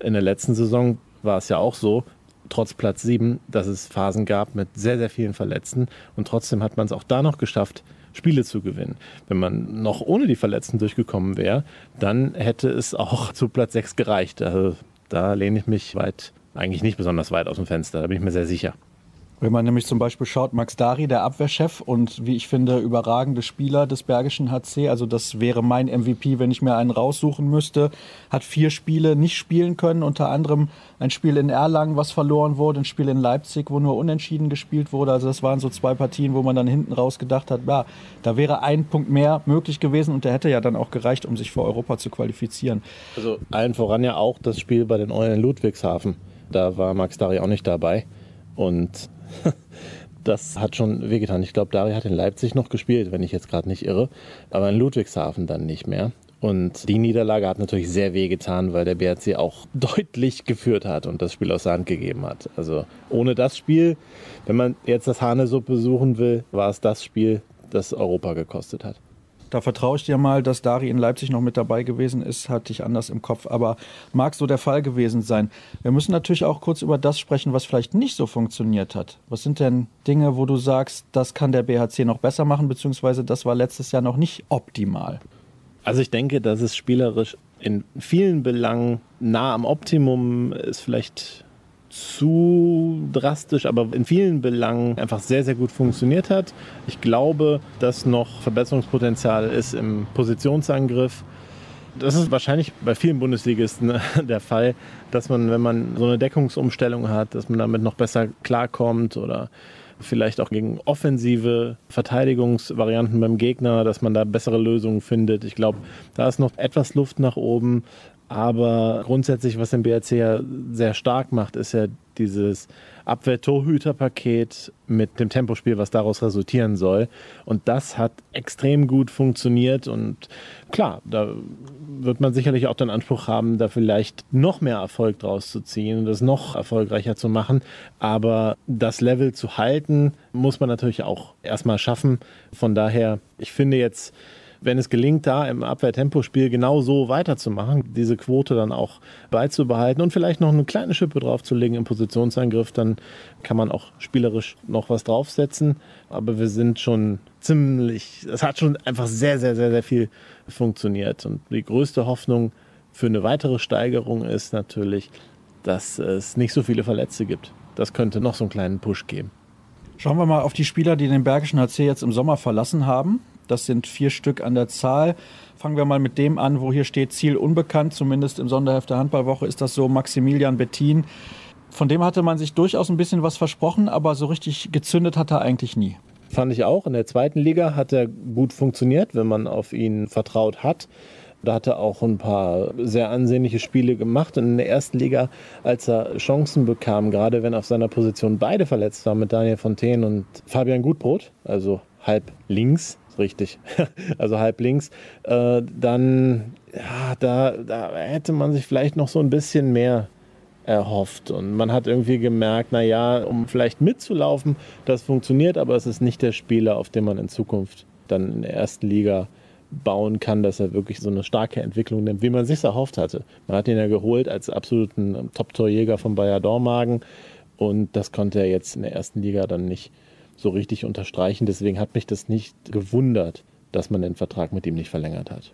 in der letzten Saison, war es ja auch so, trotz Platz 7, dass es Phasen gab mit sehr, sehr vielen Verletzten. Und trotzdem hat man es auch da noch geschafft, Spiele zu gewinnen. Wenn man noch ohne die Verletzten durchgekommen wäre, dann hätte es auch (laughs) zu Platz 6 gereicht. Also da lehne ich mich weit, eigentlich nicht besonders weit aus dem Fenster, da bin ich mir sehr sicher. Wenn man nämlich zum Beispiel schaut, Max Dari, der Abwehrchef und wie ich finde, überragende Spieler des Bergischen HC, also das wäre mein MVP, wenn ich mir einen raussuchen müsste, hat vier Spiele nicht spielen können, unter anderem ein Spiel in Erlangen, was verloren wurde, ein Spiel in Leipzig, wo nur unentschieden gespielt wurde. Also das waren so zwei Partien, wo man dann hinten raus gedacht hat, ja, da wäre ein Punkt mehr möglich gewesen und der hätte ja dann auch gereicht, um sich für Europa zu qualifizieren. Also allen voran ja auch das Spiel bei den Eulen Ludwigshafen. Da war Max Dari auch nicht dabei. Und (laughs) das hat schon wehgetan. Ich glaube, Dari hat in Leipzig noch gespielt, wenn ich jetzt gerade nicht irre, aber in Ludwigshafen dann nicht mehr. Und die Niederlage hat natürlich sehr wehgetan, weil der BRC auch (laughs) deutlich geführt hat und das Spiel aus der Hand gegeben hat. Also ohne das Spiel, wenn man jetzt das Hanesuppe besuchen will, war es das Spiel, das Europa gekostet hat. Da vertraue ich dir mal, dass Dari in Leipzig noch mit dabei gewesen ist, hatte ich anders im Kopf. Aber mag so der Fall gewesen sein. Wir müssen natürlich auch kurz über das sprechen, was vielleicht nicht so funktioniert hat. Was sind denn Dinge, wo du sagst, das kann der BHC noch besser machen, beziehungsweise das war letztes Jahr noch nicht optimal? Also ich denke, dass es spielerisch in vielen Belangen nah am Optimum ist, vielleicht zu drastisch, aber in vielen Belangen einfach sehr, sehr gut funktioniert hat. Ich glaube, dass noch Verbesserungspotenzial ist im Positionsangriff. Das ist wahrscheinlich bei vielen Bundesligisten (laughs) der Fall, dass man, wenn man so eine Deckungsumstellung hat, dass man damit noch besser klarkommt oder vielleicht auch gegen offensive Verteidigungsvarianten beim Gegner, dass man da bessere Lösungen findet. Ich glaube, da ist noch etwas Luft nach oben. Aber grundsätzlich, was den BRC ja sehr stark macht, ist ja dieses Abwehr-Torhüter-Paket mit dem Tempospiel, was daraus resultieren soll. Und das hat extrem gut funktioniert. Und klar, da wird man sicherlich auch den Anspruch haben, da vielleicht noch mehr Erfolg draus zu ziehen und das noch erfolgreicher zu machen. Aber das Level zu halten, muss man natürlich auch erstmal schaffen. Von daher, ich finde jetzt, wenn es gelingt, da im Abwehrtempospiel genau so weiterzumachen, diese Quote dann auch beizubehalten und vielleicht noch eine kleine Schippe draufzulegen im Positionsangriff, dann kann man auch spielerisch noch was draufsetzen. Aber wir sind schon ziemlich, es hat schon einfach sehr, sehr, sehr, sehr viel funktioniert. Und die größte Hoffnung für eine weitere Steigerung ist natürlich, dass es nicht so viele Verletzte gibt. Das könnte noch so einen kleinen Push geben. Schauen wir mal auf die Spieler, die den Bergischen HC jetzt im Sommer verlassen haben. Das sind vier Stück an der Zahl. Fangen wir mal mit dem an, wo hier steht Ziel unbekannt. Zumindest im Sonderheft der Handballwoche ist das so. Maximilian Bettin. Von dem hatte man sich durchaus ein bisschen was versprochen, aber so richtig gezündet hat er eigentlich nie. Fand ich auch. In der zweiten Liga hat er gut funktioniert, wenn man auf ihn vertraut hat. Da hat er auch ein paar sehr ansehnliche Spiele gemacht. Und in der ersten Liga, als er Chancen bekam, gerade wenn auf seiner Position beide verletzt waren mit Daniel Fontaine und Fabian Gutbrot, also halb links, richtig, (laughs) also halb links, äh, dann ja, da, da hätte man sich vielleicht noch so ein bisschen mehr erhofft. Und man hat irgendwie gemerkt, naja, um vielleicht mitzulaufen, das funktioniert, aber es ist nicht der Spieler, auf den man in Zukunft dann in der ersten Liga bauen kann, dass er wirklich so eine starke Entwicklung nimmt, wie man sich erhofft hatte. Man hat ihn ja geholt als absoluten Top-Torjäger von Bayer Dormagen und das konnte er jetzt in der ersten Liga dann nicht so richtig unterstreichen. Deswegen hat mich das nicht gewundert, dass man den Vertrag mit ihm nicht verlängert hat.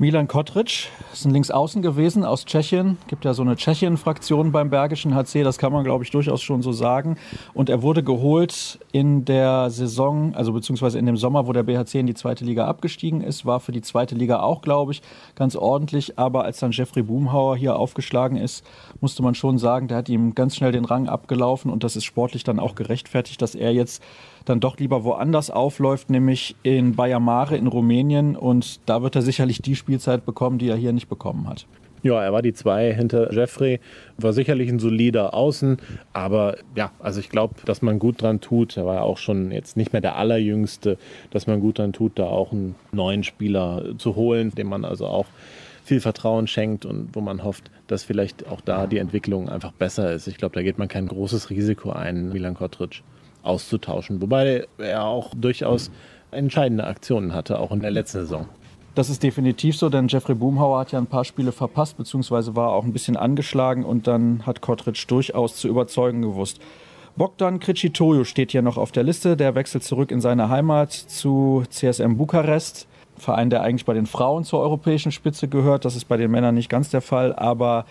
Milan Kotric ist ein Linksaußen gewesen aus Tschechien. Gibt ja so eine Tschechien-Fraktion beim Bergischen HC, das kann man, glaube ich, durchaus schon so sagen. Und er wurde geholt in der Saison, also beziehungsweise in dem Sommer, wo der BHC in die zweite Liga abgestiegen ist. War für die zweite Liga auch, glaube ich, ganz ordentlich. Aber als dann Jeffrey Boomhauer hier aufgeschlagen ist, musste man schon sagen, der hat ihm ganz schnell den Rang abgelaufen. Und das ist sportlich dann auch gerechtfertigt, dass er jetzt dann doch lieber woanders aufläuft, nämlich in Bayer Mare in Rumänien. Und da wird er sicherlich die Spielzeit bekommen, die er hier nicht bekommen hat. Ja, er war die zwei hinter Jeffrey, war sicherlich ein solider Außen, aber ja, also ich glaube, dass man gut dran tut, er war ja auch schon jetzt nicht mehr der allerjüngste, dass man gut dran tut, da auch einen neuen Spieler zu holen, dem man also auch viel Vertrauen schenkt und wo man hofft, dass vielleicht auch da die Entwicklung einfach besser ist. Ich glaube, da geht man kein großes Risiko ein, Milan Kotric auszutauschen. Wobei er auch durchaus entscheidende Aktionen hatte, auch in der letzten Saison. Das ist definitiv so, denn Jeffrey Boomhauer hat ja ein paar Spiele verpasst, beziehungsweise war auch ein bisschen angeschlagen und dann hat Kottric durchaus zu überzeugen gewusst. Bogdan Kricitojo steht hier noch auf der Liste. Der wechselt zurück in seine Heimat zu CSM Bukarest. Verein, der eigentlich bei den Frauen zur europäischen Spitze gehört. Das ist bei den Männern nicht ganz der Fall, aber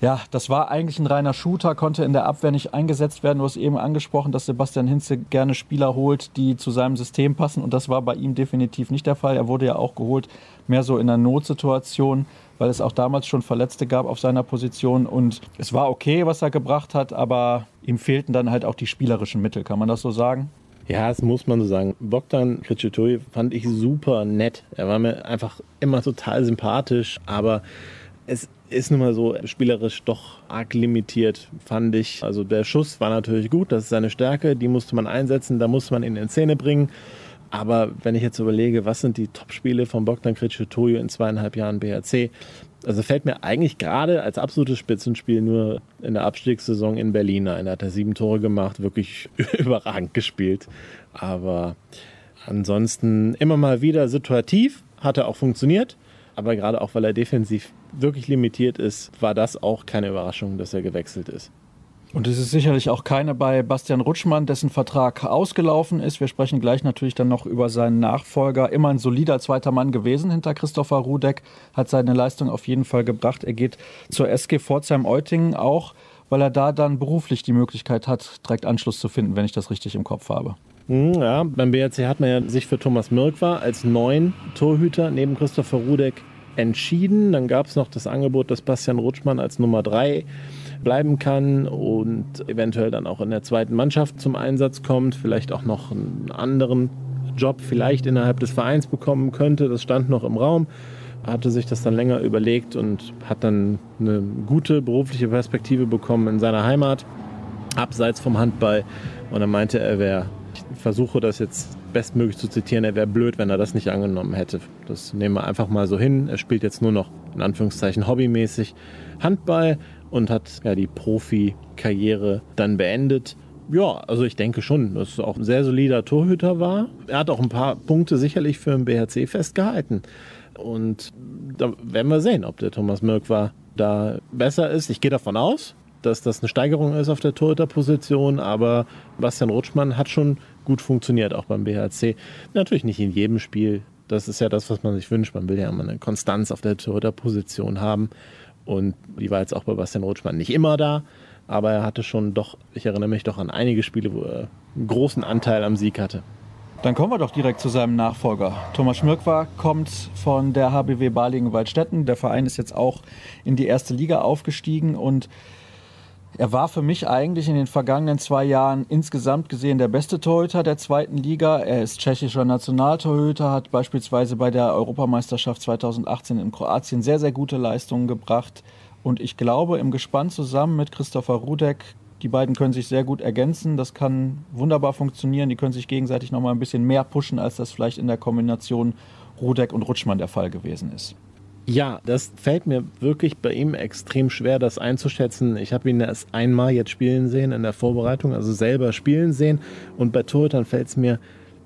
Ja, das war eigentlich ein reiner Shooter, konnte in der Abwehr nicht eingesetzt werden. Du hast eben angesprochen, dass Sebastian Hinze gerne Spieler holt, die zu seinem System passen. Und das war bei ihm definitiv nicht der Fall. Er wurde ja auch geholt, mehr so in einer Notsituation, weil es auch damals schon Verletzte gab auf seiner Position. Und es war okay, was er gebracht hat, aber ihm fehlten dann halt auch die spielerischen Mittel. Kann man das so sagen? Ja, das muss man so sagen. Bogdan Kricetui fand ich super nett. Er war mir einfach immer total sympathisch, aber es ist nun mal so spielerisch doch arg limitiert, fand ich. Also der Schuss war natürlich gut, das ist seine Stärke, die musste man einsetzen, da musste man ihn in Szene bringen. Aber wenn ich jetzt überlege, was sind die Top-Spiele von Bogdan Kricetojo in zweieinhalb Jahren BHC, also fällt mir eigentlich gerade als absolutes Spitzenspiel nur in der Abstiegssaison in Berlin ein. Da hat er sieben Tore gemacht, wirklich (laughs) überragend gespielt. Aber ansonsten immer mal wieder situativ, hat er auch funktioniert. Aber gerade auch, weil er defensiv wirklich limitiert ist, war das auch keine Überraschung, dass er gewechselt ist. Und es ist sicherlich auch keine bei Bastian Rutschmann, dessen Vertrag ausgelaufen ist. Wir sprechen gleich natürlich dann noch über seinen Nachfolger. Immer ein solider zweiter Mann gewesen hinter Christopher Rudek, hat seine Leistung auf jeden Fall gebracht. Er geht zur SG Pforzheim-Eutingen auch, weil er da dann beruflich die Möglichkeit hat, direkt Anschluss zu finden, wenn ich das richtig im Kopf habe. Hm, ja, beim BRC hat man ja sich für Thomas Mirkwa als neuen Torhüter neben Christopher Rudek entschieden. Dann gab es noch das Angebot, dass Bastian Rutschmann als Nummer drei bleiben kann und eventuell dann auch in der zweiten Mannschaft zum Einsatz kommt, vielleicht auch noch einen anderen Job vielleicht innerhalb des Vereins bekommen könnte. Das stand noch im Raum, hatte sich das dann länger überlegt und hat dann eine gute berufliche Perspektive bekommen in seiner Heimat, abseits vom Handball. Und er meinte, er wäre, versuche das jetzt bestmöglich zu zitieren, er wäre blöd, wenn er das nicht angenommen hätte. Das nehmen wir einfach mal so hin. Er spielt jetzt nur noch in Anführungszeichen hobbymäßig Handball und hat ja die Profikarriere dann beendet. Ja, also ich denke schon, dass es auch ein sehr solider Torhüter war. Er hat auch ein paar Punkte sicherlich für den BHC festgehalten. Und da werden wir sehen, ob der Thomas Mirk war da besser ist. Ich gehe davon aus, dass das eine Steigerung ist auf der Torhüterposition, aber Bastian Rutschmann hat schon gut funktioniert, auch beim BHC. Natürlich nicht in jedem Spiel. Das ist ja das, was man sich wünscht. Man will ja immer eine Konstanz auf der Torhüterposition haben. Und die war jetzt auch bei Bastian Rutschmann nicht immer da, aber er hatte schon doch, ich erinnere mich doch an einige Spiele, wo er einen großen Anteil am Sieg hatte. Dann kommen wir doch direkt zu seinem Nachfolger. Thomas Schmirkwa kommt von der HBW Balingen-Waldstätten. Der Verein ist jetzt auch in die erste Liga aufgestiegen und er war für mich eigentlich in den vergangenen zwei Jahren insgesamt gesehen der beste Torhüter der zweiten Liga. Er ist tschechischer Nationaltorhüter, hat beispielsweise bei der Europameisterschaft 2018 in Kroatien sehr, sehr gute Leistungen gebracht. Und ich glaube, im Gespann zusammen mit Christopher Rudek, die beiden können sich sehr gut ergänzen. Das kann wunderbar funktionieren. Die können sich gegenseitig noch mal ein bisschen mehr pushen, als das vielleicht in der Kombination Rudek und Rutschmann der Fall gewesen ist. Ja, das fällt mir wirklich bei ihm extrem schwer, das einzuschätzen. Ich habe ihn erst einmal jetzt spielen sehen in der Vorbereitung, also selber spielen sehen. Und bei Torhütern fällt es mir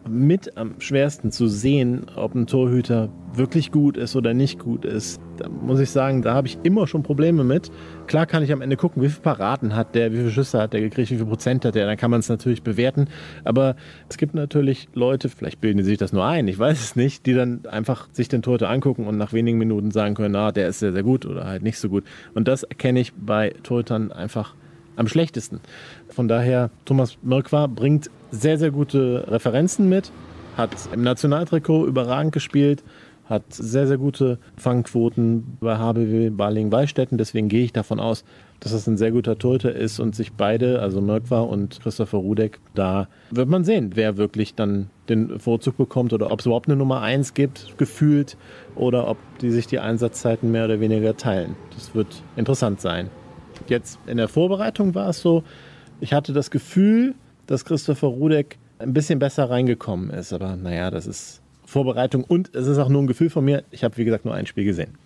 mit am schwersten zu sehen, ob ein Torhüter wirklich gut ist oder nicht gut ist. Da muss ich sagen, da habe ich immer schon Probleme mit. Klar kann ich am Ende gucken, wie viele Paraden hat der, wie viele Schüsse hat der gekriegt, wie viel Prozent hat der, dann kann man es natürlich bewerten. Aber es gibt natürlich Leute, vielleicht bilden die sich das nur ein, ich weiß es nicht, die dann einfach sich den Torhüter angucken und nach wenigen Minuten sagen können, na, der ist sehr, sehr gut oder halt nicht so gut. Und das erkenne ich bei Torhütern einfach am schlechtesten. Von daher, Thomas Mirkwa bringt sehr, sehr gute Referenzen mit, hat im Nationaltrikot überragend gespielt, hat sehr, sehr gute Fangquoten bei HBW Baling-Wallstätten. Deswegen gehe ich davon aus, dass es ein sehr guter Torhüter ist und sich beide, also Mirkwa und Christopher Rudek, da wird man sehen, wer wirklich dann den Vorzug bekommt oder ob es überhaupt eine Nummer 1 gibt, gefühlt, oder ob die sich die Einsatzzeiten mehr oder weniger teilen. Das wird interessant sein. Jetzt in der Vorbereitung war es so, ich hatte das Gefühl, dass Christopher Rudek ein bisschen besser reingekommen ist. Aber naja, das ist Vorbereitung und es ist auch nur ein Gefühl von mir. Ich habe, wie gesagt, nur ein Spiel gesehen.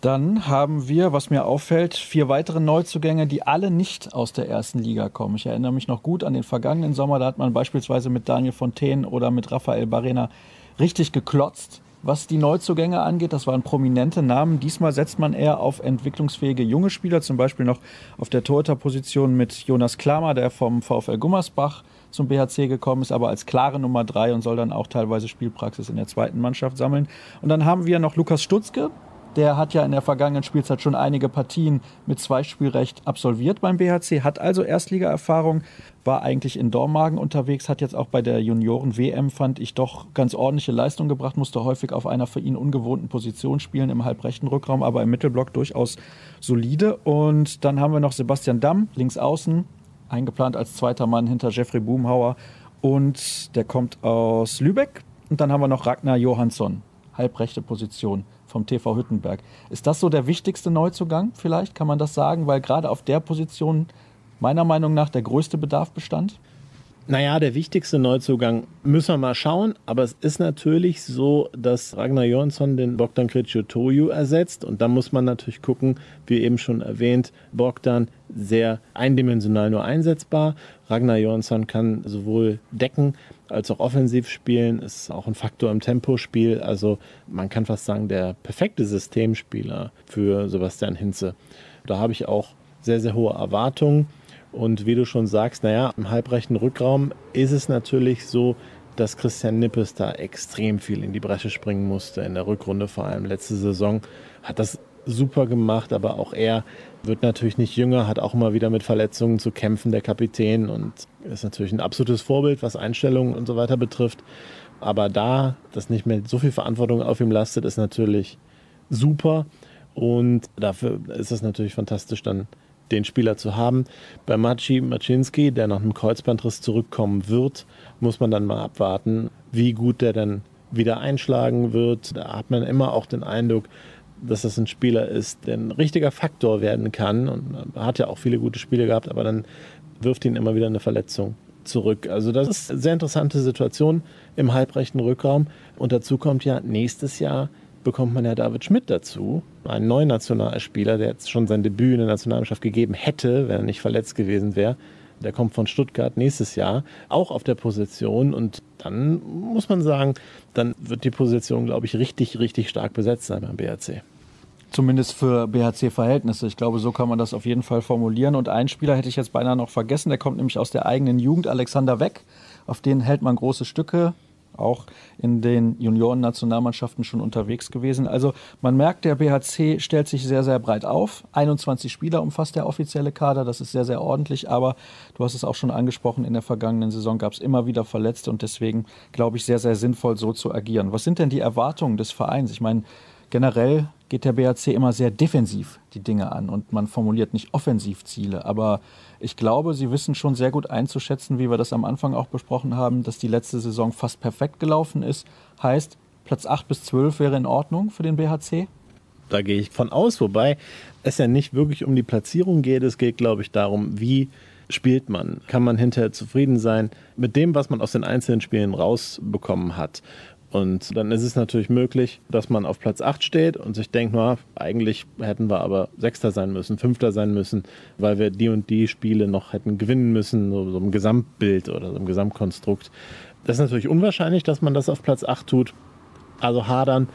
Dann haben wir, was mir auffällt, vier weitere Neuzugänge, die alle nicht aus der ersten Liga kommen. Ich erinnere mich noch gut an den vergangenen Sommer. Da hat man beispielsweise mit Daniel Fontaine oder mit Rafael Barena richtig geklotzt was die Neuzugänge angeht. Das waren prominente Namen. Diesmal setzt man eher auf entwicklungsfähige junge Spieler, zum Beispiel noch auf der Torhüterposition mit Jonas Klammer, der vom VfL Gummersbach zum BHC gekommen ist, aber als klare Nummer drei und soll dann auch teilweise Spielpraxis in der zweiten Mannschaft sammeln. Und dann haben wir noch Lukas Stutzke, Der hat ja in der vergangenen Spielzeit schon einige Partien mit Zweispielrecht absolviert beim BHC, hat also Erstligaerfahrung, war eigentlich in Dormagen unterwegs, hat jetzt auch bei der Junioren-WM, fand ich, doch ganz ordentliche Leistung gebracht, musste häufig auf einer für ihn ungewohnten Position spielen, im halbrechten Rückraum, aber im Mittelblock durchaus solide. Und dann haben wir noch Sebastian Damm, links außen, eingeplant als zweiter Mann hinter Jeffrey Boomhauer. Und der kommt aus Lübeck. Und dann haben wir noch Ragnar Johansson, halbrechte Position vom TV Hüttenberg. Ist das so der wichtigste Neuzugang vielleicht? Kann man das sagen? Weil gerade auf der Position meiner Meinung nach der größte Bedarf bestand? Naja, der wichtigste Neuzugang müssen wir mal schauen, aber es ist natürlich so, dass Ragnar Jonsson den Bogdan Kriciotoju ersetzt und da muss man natürlich gucken, wie eben schon erwähnt, Bogdan sehr eindimensional nur einsetzbar. Ragnar Jonsson kann sowohl decken als auch offensiv spielen, ist auch ein Faktor im Tempospiel, also man kann fast sagen, der perfekte Systemspieler für Sebastian Hinze. Da habe ich auch sehr, sehr hohe Erwartungen. Und wie du schon sagst, naja, im halbrechten Rückraum ist es natürlich so, dass Christian Nippes da extrem viel in die Bresche springen musste. In der Rückrunde, vor allem letzte Saison, hat das super gemacht, aber auch er wird natürlich nicht jünger, hat auch immer wieder mit Verletzungen zu kämpfen, der Kapitän, und ist natürlich ein absolutes Vorbild, was Einstellungen und so weiter betrifft. Aber da, dass nicht mehr so viel Verantwortung auf ihm lastet, ist natürlich super. Und dafür ist es natürlich fantastisch, dann den Spieler zu haben. Bei Maci Maczynski, der nach einem Kreuzbandriss zurückkommen wird, muss man dann mal abwarten, wie gut der dann wieder einschlagen wird. Da hat man immer auch den Eindruck, dass das ein Spieler ist, der ein richtiger Faktor werden kann. Und hat ja auch viele gute Spiele gehabt, aber dann wirft ihn immer wieder eine Verletzung zurück. Also das ist eine sehr interessante Situation im halbrechten Rückraum. Und dazu kommt ja nächstes Jahr bekommt man ja David Schmidt dazu, einen neuen Nationalspieler, der jetzt schon sein Debüt in der Nationalmannschaft gegeben hätte, wenn er nicht verletzt gewesen wäre. Der kommt von Stuttgart nächstes Jahr, auch auf der Position. Und dann muss man sagen, dann wird die Position, glaube ich, richtig, richtig stark besetzt sein beim BRC. Zumindest für BHC-Verhältnisse. Ich glaube, so kann man das auf jeden Fall formulieren. Und einen Spieler hätte ich jetzt beinahe noch vergessen, der kommt nämlich aus der eigenen Jugend, Alexander Weck. Auf den hält man große Stücke auch in den Junioren-Nationalmannschaften schon unterwegs gewesen. Also man merkt, der BHC stellt sich sehr, sehr breit auf. 21 Spieler umfasst der offizielle Kader, das ist sehr, sehr ordentlich. Aber du hast es auch schon angesprochen, in der vergangenen Saison gab es immer wieder Verletzte und deswegen glaube ich sehr, sehr sinnvoll, so zu agieren. Was sind denn die Erwartungen des Vereins? Ich meine, generell geht der BHC immer sehr defensiv die Dinge an und man formuliert nicht Offensivziele. Aber ich glaube, sie wissen schon sehr gut einzuschätzen, wie wir das am Anfang auch besprochen haben, dass die letzte Saison fast perfekt gelaufen ist. Heißt, Platz 8 bis 12 wäre in Ordnung für den BHC? Da gehe ich von aus, wobei es ja nicht wirklich um die Platzierung geht. Es geht, glaube ich, darum, wie spielt man? Kann man hinterher zufrieden sein mit dem, was man aus den einzelnen Spielen rausbekommen hat? Und dann ist es natürlich möglich, dass man auf Platz 8 steht und sich denkt, na, eigentlich hätten wir aber Sechster sein müssen, Fünfter sein müssen, weil wir die und die Spiele noch hätten gewinnen müssen, so, so im Gesamtbild oder so im Gesamtkonstrukt. Das ist natürlich unwahrscheinlich, dass man das auf Platz 8 tut, also hadern,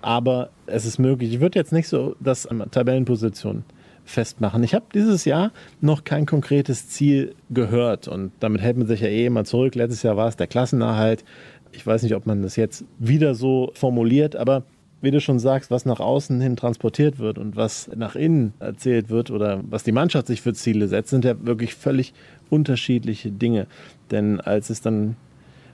aber es ist möglich. Ich würde jetzt nicht so das an Tabellenposition festmachen. Ich habe dieses Jahr noch kein konkretes Ziel gehört und damit hält man sich ja eh immer zurück. Letztes Jahr war es der Klassenerhalt. Ich weiß nicht, ob man das jetzt wieder so formuliert, aber wie du schon sagst, was nach außen hin transportiert wird und was nach innen erzählt wird oder was die Mannschaft sich für Ziele setzt, sind ja wirklich völlig unterschiedliche Dinge. Denn als es dann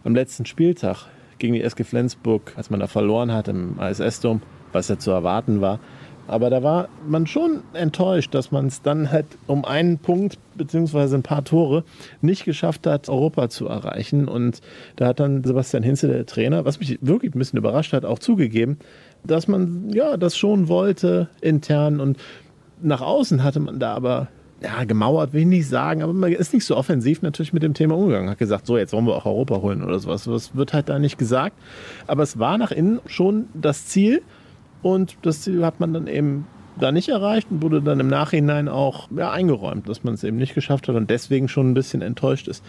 am letzten Spieltag gegen die SG Flensburg, als man da verloren hat im ASS-Dom, was ja zu erwarten war, aber da war man schon enttäuscht, dass man es dann halt um einen Punkt beziehungsweise ein paar Tore nicht geschafft hat, Europa zu erreichen. Und da hat dann Sebastian Hinze, der Trainer, was mich wirklich ein bisschen überrascht hat, auch zugegeben, dass man ja das schon wollte intern und nach außen hatte man da aber ja, gemauert will ich nicht sagen, aber man ist nicht so offensiv natürlich mit dem Thema umgegangen. Hat gesagt, so, jetzt wollen wir auch Europa holen oder sowas. Das wird halt da nicht gesagt. Aber es war nach innen schon das Ziel. Und das Ziel hat man dann eben da nicht erreicht und wurde dann im Nachhinein auch ja, eingeräumt, dass man es eben nicht geschafft hat und deswegen schon ein bisschen enttäuscht ist.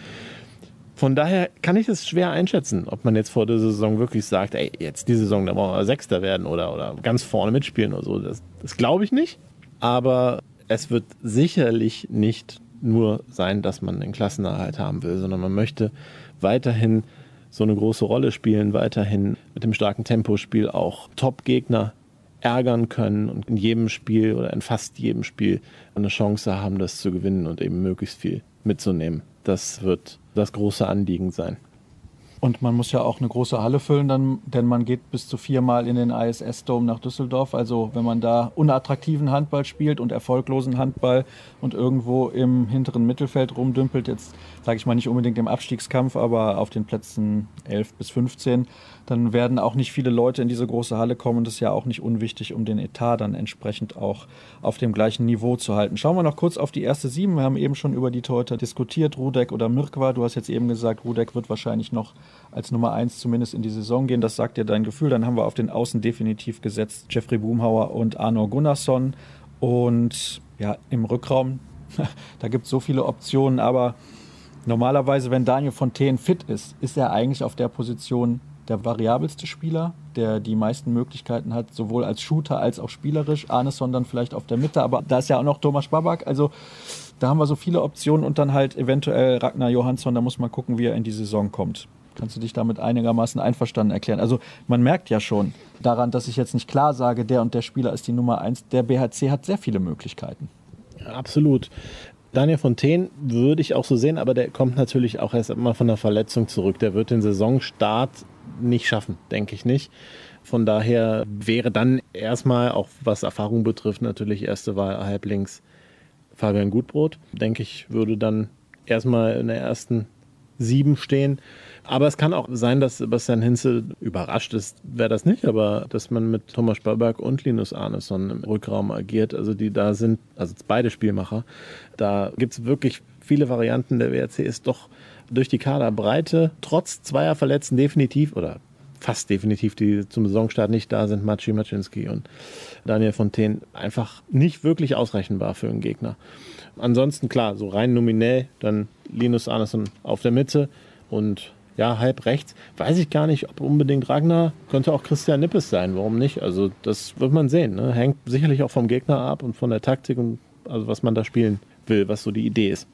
Von daher kann ich es schwer einschätzen, ob man jetzt vor der Saison wirklich sagt, ey, jetzt die Saison, da wollen wir Sechster werden oder, oder ganz vorne mitspielen oder so. Das, das glaube ich nicht. Aber es wird sicherlich nicht nur sein, dass man den Klassenerhalt haben will, sondern man möchte weiterhin so eine große Rolle spielen, weiterhin mit dem starken Tempospiel auch Top-Gegner ärgern können und in jedem Spiel oder in fast jedem Spiel eine Chance haben, das zu gewinnen und eben möglichst viel mitzunehmen. Das wird das große Anliegen sein. Und man muss ja auch eine große Halle füllen, dann, denn man geht bis zu viermal in den ISS-Dome nach Düsseldorf. Also wenn man da unattraktiven Handball spielt und erfolglosen Handball und irgendwo im hinteren Mittelfeld rumdümpelt, jetzt sage ich mal nicht unbedingt im Abstiegskampf, aber auf den Plätzen 11 bis 15, dann werden auch nicht viele Leute in diese große Halle kommen. Das ist ja auch nicht unwichtig, um den Etat dann entsprechend auch auf dem gleichen Niveau zu halten. Schauen wir noch kurz auf die erste Sieben. Wir haben eben schon über die Torhüter diskutiert, Rudek oder Mirkwa. Du hast jetzt eben gesagt, Rudek wird wahrscheinlich noch als Nummer eins zumindest in die Saison gehen. Das sagt dir dein Gefühl. Dann haben wir auf den Außen definitiv gesetzt Jeffrey Boomhauer und Arno Gunnarsson. Und ja, im Rückraum, (laughs) da gibt es so viele Optionen, aber Normalerweise, wenn Daniel Fontaine fit ist, ist er eigentlich auf der Position der variabelste Spieler, der die meisten Möglichkeiten hat, sowohl als Shooter als auch spielerisch. Arneson dann vielleicht auf der Mitte, aber da ist ja auch noch Thomas Babak. Also da haben wir so viele Optionen und dann halt eventuell Ragnar Johansson. Da muss man gucken, wie er in die Saison kommt. Kannst du dich damit einigermaßen einverstanden erklären? Also man merkt ja schon daran, dass ich jetzt nicht klar sage, der und der Spieler ist die Nummer eins. Der BHC hat sehr viele Möglichkeiten. Absolut. Daniel Fontaine würde ich auch so sehen, aber der kommt natürlich auch erst mal von der Verletzung zurück. Der wird den Saisonstart nicht schaffen, denke ich nicht. Von daher wäre dann erstmal, auch was Erfahrung betrifft, natürlich erste Wahl halblinks Fabian Gutbrot. Denke ich, würde dann erstmal in der ersten sieben stehen. Aber es kann auch sein, dass Sebastian Hinze überrascht ist, wäre das nicht, aber dass man mit Thomas Spörberg und Linus Arneson im Rückraum agiert, also die da sind, also beide Spielmacher, da gibt es wirklich viele Varianten. Der WRC ist doch durch die Kaderbreite, trotz zweier Verletzten definitiv oder fast definitiv, die zum Saisonstart nicht da sind, Maciej Maczynski und Daniel Fontaine, einfach nicht wirklich ausrechenbar für einen Gegner. Ansonsten klar, so rein nominell, dann Linus Arneson auf der Mitte und ja, halb rechts. Weiß ich gar nicht, ob unbedingt Ragnar, könnte auch Christian Nippes sein, warum nicht? Also das wird man sehen. Ne? Hängt sicherlich auch vom Gegner ab und von der Taktik und also was man da spielen will, was so die Idee ist.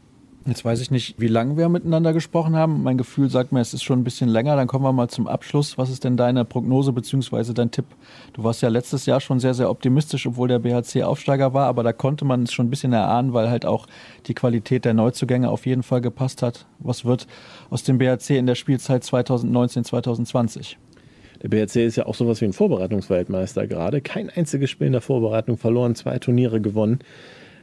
Jetzt weiß ich nicht, wie lange wir miteinander gesprochen haben. Mein Gefühl sagt mir, es ist schon ein bisschen länger. Dann kommen wir mal zum Abschluss. Was ist denn deine Prognose bzw. dein Tipp? Du warst ja letztes Jahr schon sehr, sehr optimistisch, obwohl der BHC Aufsteiger war, aber da konnte man es schon ein bisschen erahnen, weil halt auch die Qualität der Neuzugänge auf jeden Fall gepasst hat. Was wird aus dem BHC in der Spielzeit 2019-2020? Der BRC ist ja auch sowas wie ein Vorbereitungsweltmeister gerade. Kein einziges Spiel in der Vorbereitung verloren, zwei Turniere gewonnen.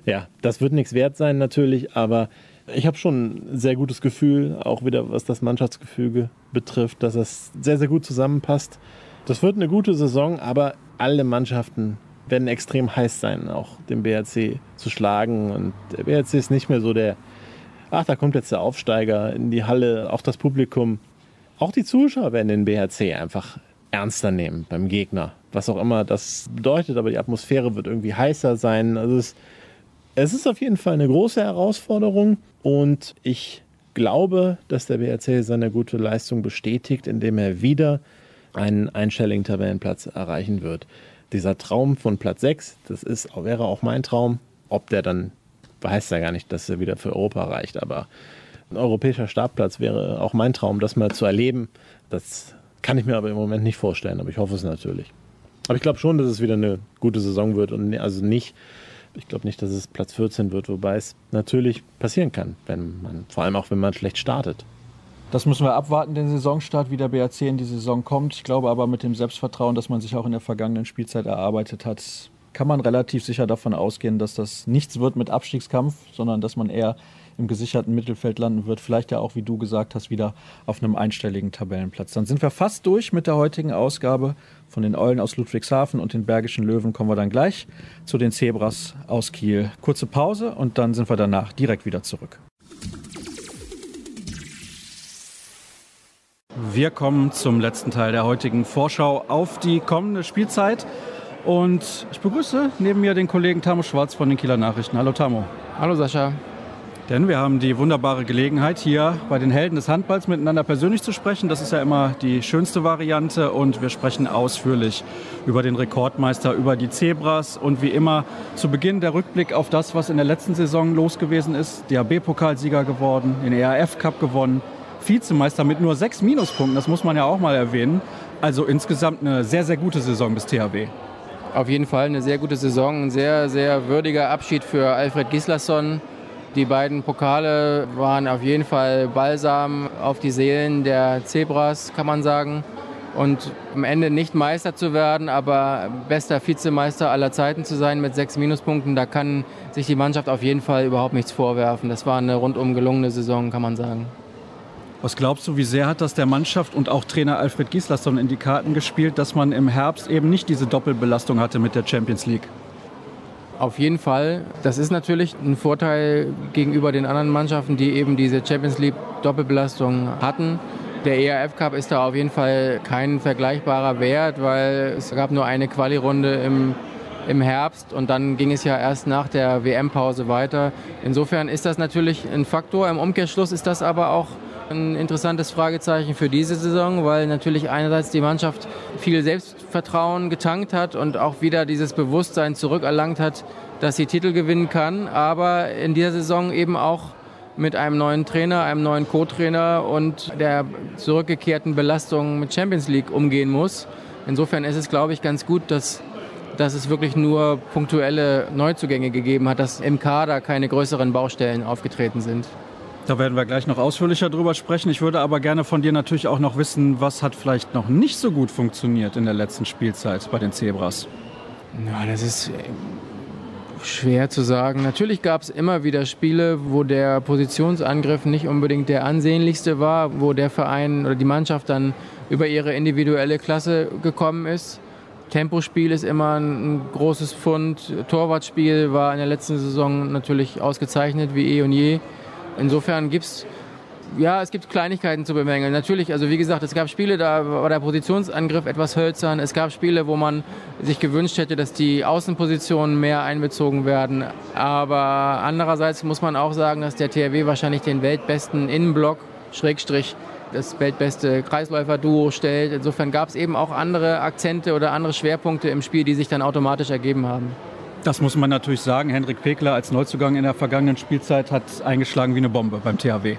Ja, das wird nichts wert sein natürlich, aber ich habe schon ein sehr gutes Gefühl, auch wieder was das Mannschaftsgefüge betrifft, dass es sehr, sehr gut zusammenpasst. Das wird eine gute Saison, aber alle Mannschaften werden extrem heiß sein, auch den BRC zu schlagen. Und der BRC ist nicht mehr so der, ach, da kommt jetzt der Aufsteiger in die Halle, auch das Publikum. Auch die Zuschauer werden den BRC einfach ernster nehmen beim Gegner. Was auch immer das bedeutet, aber die Atmosphäre wird irgendwie heißer sein. Also es es ist auf jeden Fall eine große Herausforderung und ich glaube, dass der BRC seine gute Leistung bestätigt, indem er wieder einen einstelligen Tabellenplatz erreichen wird. Dieser Traum von Platz 6, das ist, wäre auch mein Traum. Ob der dann, weiß ja gar nicht, dass er wieder für Europa reicht, aber ein europäischer Startplatz wäre auch mein Traum, das mal zu erleben. Das kann ich mir aber im Moment nicht vorstellen, aber ich hoffe es natürlich. Aber ich glaube schon, dass es wieder eine gute Saison wird und also nicht ich glaube nicht, dass es Platz 14 wird, wobei es natürlich passieren kann, wenn man, vor allem auch wenn man schlecht startet. Das müssen wir abwarten, den Saisonstart, wie der BRC in die Saison kommt. Ich glaube aber mit dem Selbstvertrauen, das man sich auch in der vergangenen Spielzeit erarbeitet hat, kann man relativ sicher davon ausgehen, dass das nichts wird mit Abstiegskampf, sondern dass man eher im gesicherten Mittelfeld landen wird. Vielleicht ja auch, wie du gesagt hast, wieder auf einem einstelligen Tabellenplatz. Dann sind wir fast durch mit der heutigen Ausgabe von den Eulen aus Ludwigshafen und den Bergischen Löwen. Kommen wir dann gleich zu den Zebras aus Kiel. Kurze Pause und dann sind wir danach direkt wieder zurück. Wir kommen zum letzten Teil der heutigen Vorschau auf die kommende Spielzeit. Und ich begrüße neben mir den Kollegen Tamo Schwarz von den Kieler Nachrichten. Hallo Tamo. Hallo Sascha. Denn wir haben die wunderbare Gelegenheit, hier bei den Helden des Handballs miteinander persönlich zu sprechen. Das ist ja immer die schönste Variante und wir sprechen ausführlich über den Rekordmeister, über die Zebras und wie immer zu Beginn der Rückblick auf das, was in der letzten Saison los gewesen ist. DHB-Pokalsieger geworden, den ERF-Cup gewonnen, Vizemeister mit nur sechs Minuspunkten, das muss man ja auch mal erwähnen. Also insgesamt eine sehr, sehr gute Saison des THW. Auf jeden Fall eine sehr gute Saison, ein sehr, sehr würdiger Abschied für Alfred Gislason. Die beiden Pokale waren auf jeden Fall Balsam auf die Seelen der Zebras, kann man sagen. Und am Ende nicht Meister zu werden, aber bester Vizemeister aller Zeiten zu sein mit sechs Minuspunkten, da kann sich die Mannschaft auf jeden Fall überhaupt nichts vorwerfen. Das war eine rundum gelungene Saison, kann man sagen. Was glaubst du, wie sehr hat das der Mannschaft und auch Trainer Alfred Gislason in die Karten gespielt, dass man im Herbst eben nicht diese Doppelbelastung hatte mit der Champions League? Auf jeden Fall. Das ist natürlich ein Vorteil gegenüber den anderen Mannschaften, die eben diese Champions League Doppelbelastung hatten. Der ERF Cup ist da auf jeden Fall kein vergleichbarer Wert, weil es gab nur eine Quali-Runde im, im Herbst und dann ging es ja erst nach der WM-Pause weiter. Insofern ist das natürlich ein Faktor. Im Umkehrschluss ist das aber auch ein interessantes Fragezeichen für diese Saison, weil natürlich einerseits die Mannschaft viel Selbstvertrauen getankt hat und auch wieder dieses Bewusstsein zurückerlangt hat, dass sie Titel gewinnen kann, aber in dieser Saison eben auch mit einem neuen Trainer, einem neuen Co-Trainer und der zurückgekehrten Belastung mit Champions League umgehen muss. Insofern ist es, glaube ich, ganz gut, dass, dass es wirklich nur punktuelle Neuzugänge gegeben hat, dass im Kader keine größeren Baustellen aufgetreten sind. Da werden wir gleich noch ausführlicher drüber sprechen. Ich würde aber gerne von dir natürlich auch noch wissen, was hat vielleicht noch nicht so gut funktioniert in der letzten Spielzeit bei den Zebras? Ja, das ist äh, schwer zu sagen. Natürlich gab es immer wieder Spiele, wo der Positionsangriff nicht unbedingt der ansehnlichste war, wo der Verein oder die Mannschaft dann über ihre individuelle Klasse gekommen ist. Tempospiel ist immer ein großes Pfund. Torwartspiel war in der letzten Saison natürlich ausgezeichnet wie eh und je. Insofern gibt es ja, es gibt Kleinigkeiten zu bemängeln. Natürlich, also wie gesagt, es gab Spiele, da war der Positionsangriff etwas hölzern. Es gab Spiele, wo man sich gewünscht hätte, dass die Außenpositionen mehr einbezogen werden. Aber andererseits muss man auch sagen, dass der THW wahrscheinlich den weltbesten Innenblock, Schrägstrich, das weltbeste Kreisläufer-Duo stellt. Insofern gab es eben auch andere Akzente oder andere Schwerpunkte im Spiel, die sich dann automatisch ergeben haben. Das muss man natürlich sagen. Hendrik Pekler als Neuzugang in der vergangenen Spielzeit hat eingeschlagen wie eine Bombe beim THW.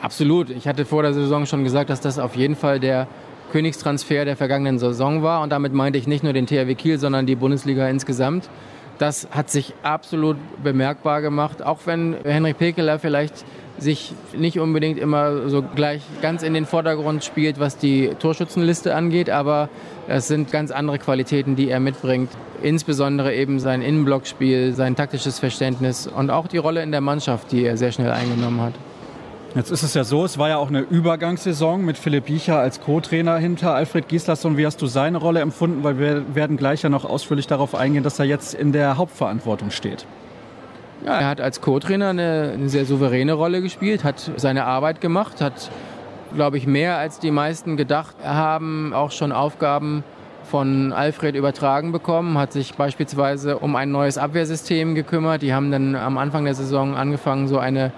Absolut. Ich hatte vor der Saison schon gesagt, dass das auf jeden Fall der Königstransfer der vergangenen Saison war. Und damit meinte ich nicht nur den THW Kiel, sondern die Bundesliga insgesamt. Das hat sich absolut bemerkbar gemacht, auch wenn Henrik Pekeler vielleicht sich nicht unbedingt immer so gleich ganz in den Vordergrund spielt, was die Torschützenliste angeht, aber es sind ganz andere Qualitäten, die er mitbringt. Insbesondere eben sein Innenblockspiel, sein taktisches Verständnis und auch die Rolle in der Mannschaft, die er sehr schnell eingenommen hat. Jetzt ist es ja so, es war ja auch eine Übergangssaison mit Philipp Biecher als Co-Trainer hinter Alfred Gislason. Wie hast du seine Rolle empfunden? Weil wir werden gleich ja noch ausführlich darauf eingehen, dass er jetzt in der Hauptverantwortung steht. Ja, er hat als Co-Trainer eine, eine, sehr souveräne Rolle gespielt, hat seine Arbeit gemacht, hat, glaube ich, mehr als die meisten gedacht haben, auch schon Aufgaben von Alfred übertragen bekommen, hat sich beispielsweise um ein neues Abwehrsystem gekümmert. Die haben dann am Anfang der Saison angefangen, so eine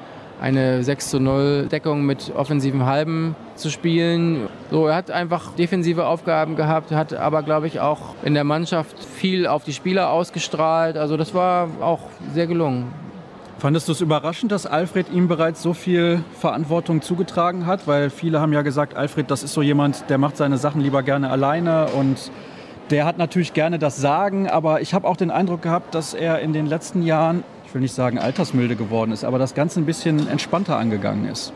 eine 6 zu 0 Deckung mit offensiven Halben zu spielen. So, er hat einfach defensive Aufgaben gehabt, hat aber, glaube ich, auch in der Mannschaft viel auf die Spieler ausgestrahlt. Also das war auch sehr gelungen. Fandest du es überraschend, dass Alfred ihm bereits so viel Verantwortung zugetragen hat? Weil viele haben ja gesagt, Alfred, das ist so jemand, der macht seine Sachen lieber gerne alleine und der hat natürlich gerne das Sagen, aber ich habe auch den Eindruck gehabt, dass er in den letzten Jahren ich will nicht sagen altersmilde geworden ist, aber das Ganze ein bisschen entspannter angegangen ist.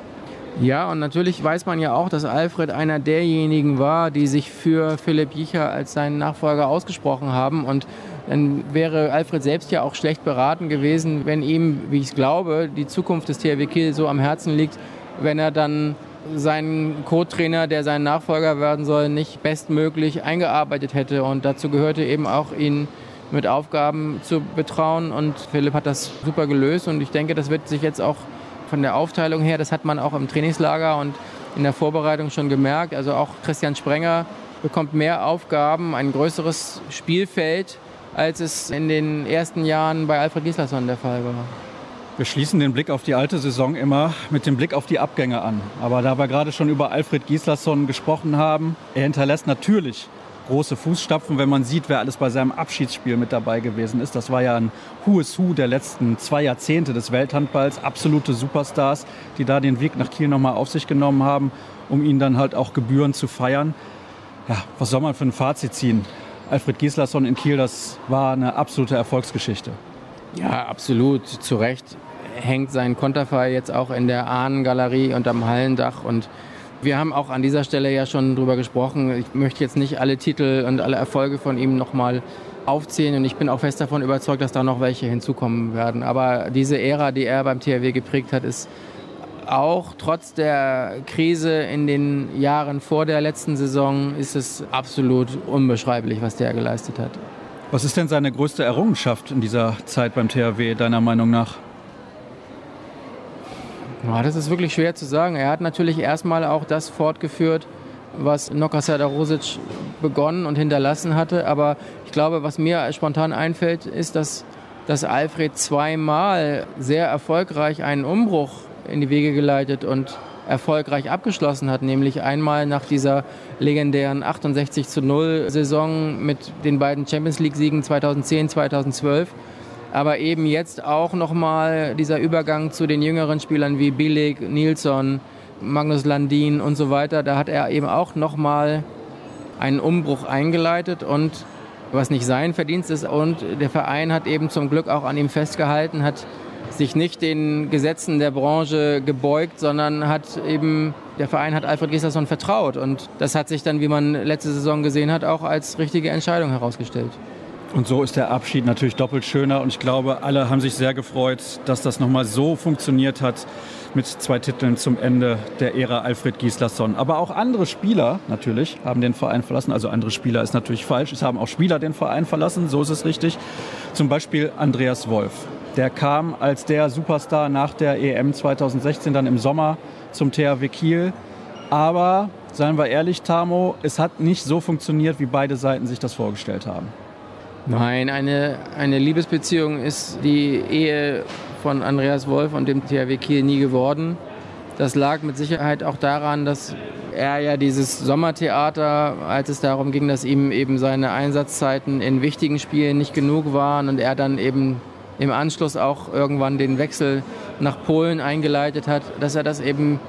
Ja, und natürlich weiß man ja auch, dass Alfred einer derjenigen war, die sich für Philipp Jicher als seinen Nachfolger ausgesprochen haben. Und dann wäre Alfred selbst ja auch schlecht beraten gewesen, wenn ihm, wie ich glaube, die Zukunft des THW Kiel so am Herzen liegt, wenn er dann seinen Co-Trainer, der sein Nachfolger werden soll, nicht bestmöglich eingearbeitet hätte. Und dazu gehörte eben auch ihn mit Aufgaben zu betrauen. Und Philipp hat das super gelöst. Und ich denke, das wird sich jetzt auch von der Aufteilung her, das hat man auch im Trainingslager und in der Vorbereitung schon gemerkt. Also auch Christian Sprenger bekommt mehr Aufgaben, ein größeres Spielfeld, als es in den ersten Jahren bei Alfred Gislason der Fall war. Wir schließen den Blick auf die alte Saison immer mit dem Blick auf die Abgänge an. Aber da wir gerade schon über Alfred Gislason gesprochen haben, er hinterlässt natürlich große Fußstapfen, wenn man sieht, wer alles bei seinem Abschiedsspiel mit dabei gewesen ist. Das war ja ein Who is Who der letzten zwei Jahrzehnte des Welthandballs. Absolute Superstars, die da den Weg nach Kiel nochmal auf sich genommen haben, um ihn dann halt auch gebührend zu feiern. Ja, was soll man für ein Fazit ziehen? Alfred Gislason in Kiel, das war eine absolute Erfolgsgeschichte. Ja, absolut, zu Recht hängt sein Konterfei jetzt auch in der Ahnengalerie und am Hallendach und wir haben auch an dieser Stelle ja schon drüber gesprochen. Ich möchte jetzt nicht alle Titel und alle Erfolge von ihm nochmal aufzählen und ich bin auch fest davon überzeugt, dass da noch welche hinzukommen werden. Aber diese Ära, die er beim THW geprägt hat, ist auch trotz der Krise in den Jahren vor der letzten Saison ist es absolut unbeschreiblich, was der geleistet hat. Was ist denn seine größte Errungenschaft in dieser Zeit beim THW, deiner Meinung nach? Ja, das ist wirklich schwer zu sagen. Er hat natürlich erstmal auch das fortgeführt, was Noka Rosic begonnen und hinterlassen hatte. Aber ich glaube, was mir spontan einfällt, ist, dass, dass Alfred zweimal sehr erfolgreich einen Umbruch in die Wege geleitet und erfolgreich abgeschlossen hat, nämlich einmal nach dieser legendären 68 zu 0 Saison mit den beiden Champions League Siegen 2010, 2012 aber eben jetzt auch nochmal dieser Übergang zu den jüngeren Spielern wie Billig, Nilsson, Magnus Landin und so weiter, da hat er eben auch nochmal einen Umbruch eingeleitet und was nicht sein Verdienst ist. Und der Verein hat eben zum Glück auch an ihm festgehalten, hat sich nicht den Gesetzen der Branche gebeugt, sondern hat eben, der Verein hat Alfred Gislason vertraut. Und das hat sich dann, wie man letzte Saison gesehen hat, auch als richtige Entscheidung herausgestellt. Und so ist der Abschied natürlich doppelt schöner. Und ich glaube, alle haben sich sehr gefreut, dass das nochmal so funktioniert hat mit zwei Titeln zum Ende der Ära Alfred Gislason. Aber auch andere Spieler natürlich haben den Verein verlassen. Also andere Spieler ist natürlich falsch. Es haben auch Spieler den Verein verlassen, so ist es richtig. Zum Beispiel Andreas Wolf. Der kam als der Superstar nach der EM 2016 dann im Sommer zum THW Kiel. Aber, seien wir ehrlich, Tamo, es hat nicht so funktioniert, wie beide Seiten sich das vorgestellt haben. Nein, eine, eine Liebesbeziehung ist die Ehe von Andreas Wolf und dem THW Kiel nie geworden. Das lag mit Sicherheit auch daran, dass er ja dieses Sommertheater, als es darum ging, dass ihm eben seine Einsatzzeiten in wichtigen Spielen nicht genug waren und er dann eben im Anschluss auch irgendwann den Wechsel nach Polen eingeleitet hat, dass er das eben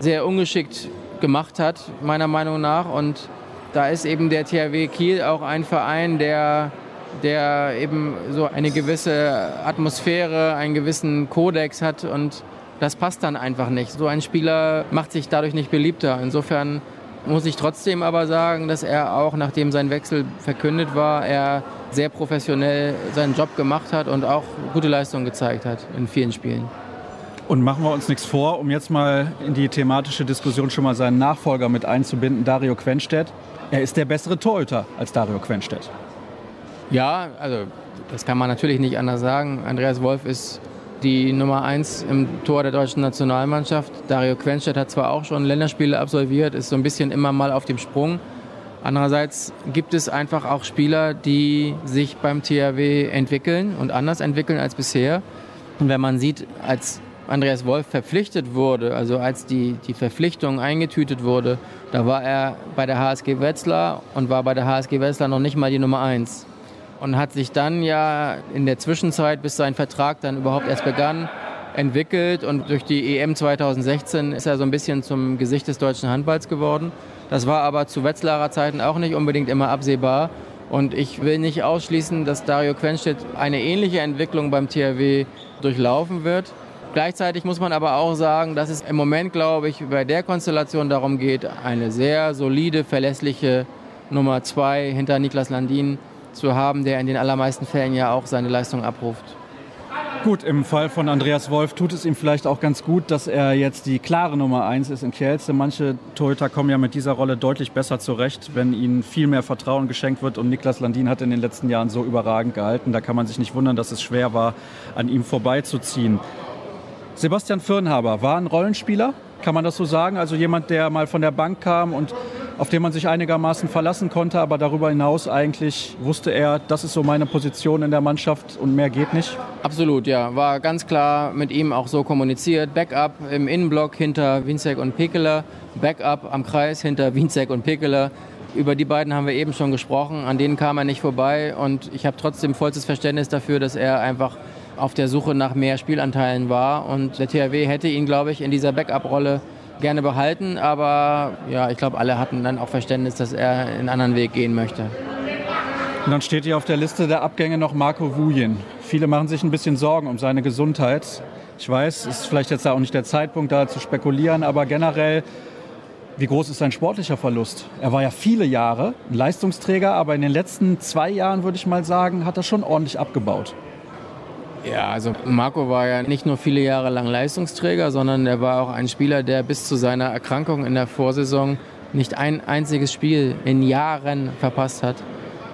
sehr ungeschickt gemacht hat, meiner Meinung nach. Und da ist eben der THW Kiel auch ein Verein, der der eben so eine gewisse Atmosphäre, einen gewissen Kodex hat und das passt dann einfach nicht. So ein Spieler macht sich dadurch nicht beliebter. Insofern muss ich trotzdem aber sagen, dass er auch, nachdem sein Wechsel verkündet war, er sehr professionell seinen Job gemacht hat und auch gute Leistungen gezeigt hat in vielen Spielen. Und machen wir uns nichts vor, um jetzt mal in die thematische Diskussion schon mal seinen Nachfolger mit einzubinden, Dario Quenstedt. Er ist der bessere Torhüter als Dario Quenstedt. Ja, also das kann man natürlich nicht anders sagen. Andreas Wolf ist die Nummer eins im Tor der deutschen Nationalmannschaft. Dario Quenstedt hat zwar auch schon Länderspiele absolviert, ist so ein bisschen immer mal auf dem Sprung. Andererseits gibt es einfach auch Spieler, die sich beim THW entwickeln und anders entwickeln als bisher. Und wenn man sieht, als Andreas Wolf verpflichtet wurde, also als die, die Verpflichtung eingetütet wurde, da war er bei der HSG Wetzlar und war bei der HSG Wetzlar noch nicht mal die Nummer eins und hat sich dann ja in der Zwischenzeit, bis sein Vertrag dann überhaupt erst begann, entwickelt und durch die EM 2016 ist er so ein bisschen zum Gesicht des deutschen Handballs geworden. Das war aber zu Wetzlarer Zeiten auch nicht unbedingt immer absehbar. Und ich will nicht ausschließen, dass Dario Quenstedt eine ähnliche Entwicklung beim THW durchlaufen wird. Gleichzeitig muss man aber auch sagen, dass es im Moment, glaube ich, bei der Konstellation darum geht, eine sehr solide, verlässliche Nummer zwei hinter Niklas Landin zu haben, der in den allermeisten Fällen ja auch seine Leistung abruft. Gut, im Fall von Andreas Wolf tut es ihm vielleicht auch ganz gut, dass er jetzt die klare Nummer 1 ist in Kielce. Manche Torhüter kommen ja mit dieser Rolle deutlich besser zurecht, wenn ihnen viel mehr Vertrauen geschenkt wird. Und Niklas Landin hat in den letzten Jahren so überragend gehalten. Da kann man sich nicht wundern, dass es schwer war, an ihm vorbeizuziehen. Sebastian Firnhaber war ein Rollenspieler, kann man das so sagen? Also jemand, der mal von der Bank kam und auf den man sich einigermaßen verlassen konnte, aber darüber hinaus eigentlich wusste er, das ist so meine Position in der Mannschaft und mehr geht nicht? Absolut, ja. War ganz klar mit ihm auch so kommuniziert. Backup im Innenblock hinter Winzek und Pekeler, Backup am Kreis hinter (laughs) Winzek und Pekeler. Über die beiden haben wir eben schon gesprochen, an denen kam er nicht vorbei und ich habe trotzdem vollstes Verständnis dafür, dass er einfach auf der Suche nach mehr Spielanteilen war und der THW hätte ihn, glaube ich, in dieser Backup-Rolle gerne behalten, aber ja, ich glaube, alle hatten dann auch Verständnis, dass er einen anderen Weg gehen möchte. Und dann steht hier auf der Liste der Abgänge noch Marco Wujen. Viele machen sich ein bisschen Sorgen um seine Gesundheit. Ich weiß, es ist vielleicht jetzt auch nicht der Zeitpunkt, da zu spekulieren, aber generell, wie groß ist sein sportlicher Verlust? Er war ja viele Jahre ein Leistungsträger, aber in den letzten zwei Jahren, würde ich mal sagen, hat er schon ordentlich abgebaut. Ja, also Marco war ja nicht nur viele Jahre lang Leistungsträger, sondern er war auch ein Spieler, der bis zu seiner Erkrankung in der Vorsaison nicht ein einziges Spiel in Jahren verpasst hat.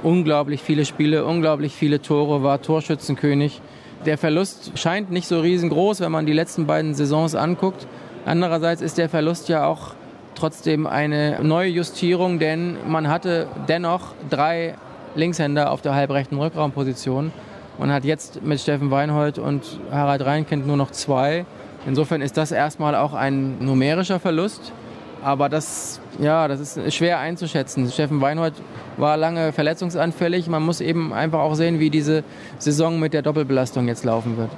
Unglaublich viele Spiele, unglaublich viele Tore, war Torschützenkönig. Der Verlust scheint nicht so riesengroß, wenn man die letzten beiden Saisons anguckt. Andererseits ist der Verlust ja auch trotzdem eine neue Justierung, denn man hatte dennoch drei Linkshänder auf der halbrechten Rückraumposition und hat jetzt mit Steffen Weinhold und Harald Reinkind nur noch zwei. Insofern ist das erstmal auch ein numerischer Verlust. Aber das, ja, das ist schwer einzuschätzen. Steffen Weinhold war lange verletzungsanfällig. Man muss eben einfach auch sehen, wie diese Saison mit der Doppelbelastung jetzt laufen wird.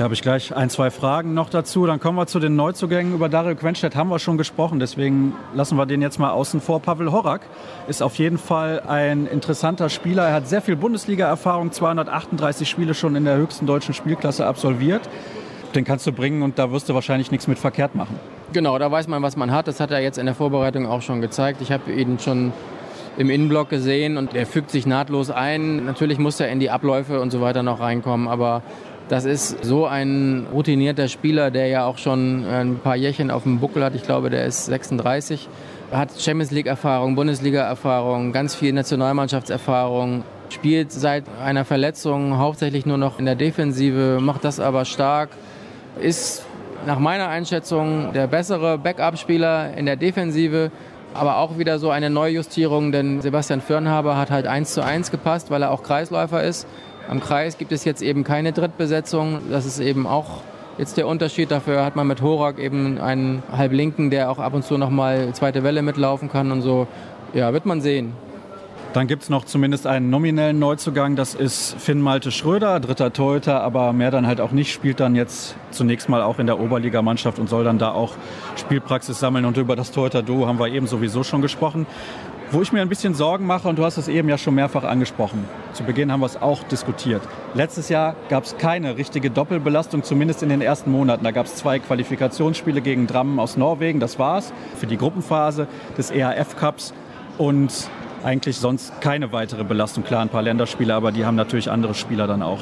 Da habe ich gleich ein, zwei Fragen noch dazu. Dann kommen wir zu den Neuzugängen. Über Dario Quenstedt haben wir schon gesprochen, deswegen lassen wir den jetzt mal außen vor. Pavel Horak ist auf jeden Fall ein interessanter Spieler. Er hat sehr viel Bundesliga-Erfahrung, 238 Spiele schon in der höchsten deutschen Spielklasse absolviert. Den kannst du bringen und da wirst du wahrscheinlich nichts mit verkehrt machen. Genau, da weiß man, was man hat. Das hat er jetzt in der Vorbereitung auch schon gezeigt. Ich habe ihn schon im Innenblock gesehen und er fügt sich nahtlos ein. Natürlich muss er in die Abläufe und so weiter noch reinkommen, aber das ist so ein routinierter Spieler, der ja auch schon ein paar Jährchen auf dem Buckel hat. Ich glaube, der ist 36. Hat Champions League-Erfahrung, Bundesliga-Erfahrung, ganz viel Nationalmannschaftserfahrung. Spielt seit einer Verletzung hauptsächlich nur noch in der Defensive, macht das aber stark. Ist nach meiner Einschätzung der bessere Backup-Spieler in der Defensive. Aber auch wieder so eine Neujustierung, denn Sebastian Firnhaber hat halt 1 zu 1 gepasst, weil er auch Kreisläufer ist. Am Kreis gibt es jetzt eben keine Drittbesetzung. Das ist eben auch jetzt der Unterschied. Dafür hat man mit Horak eben einen Halblinken, der auch ab und zu nochmal zweite Welle mitlaufen kann und so. Ja, wird man sehen. Dann gibt es noch zumindest einen nominellen Neuzugang, das ist Finn Malte Schröder, dritter Torhüter, aber mehr dann halt auch nicht, spielt dann jetzt zunächst mal auch in der Oberligamannschaft und soll dann da auch Spielpraxis sammeln. Und über das Torhüter-Duo haben wir eben sowieso schon gesprochen. Wo ich mir ein bisschen Sorgen mache, und du hast es eben ja schon mehrfach angesprochen, zu Beginn haben wir es auch diskutiert. Letztes Jahr gab es keine richtige Doppelbelastung, zumindest in den ersten Monaten. Da gab es zwei Qualifikationsspiele gegen Drammen aus Norwegen, das war's, für die Gruppenphase des EAF Cups und eigentlich sonst keine weitere Belastung. Klar, ein paar Länderspiele, aber die haben natürlich andere Spieler dann auch.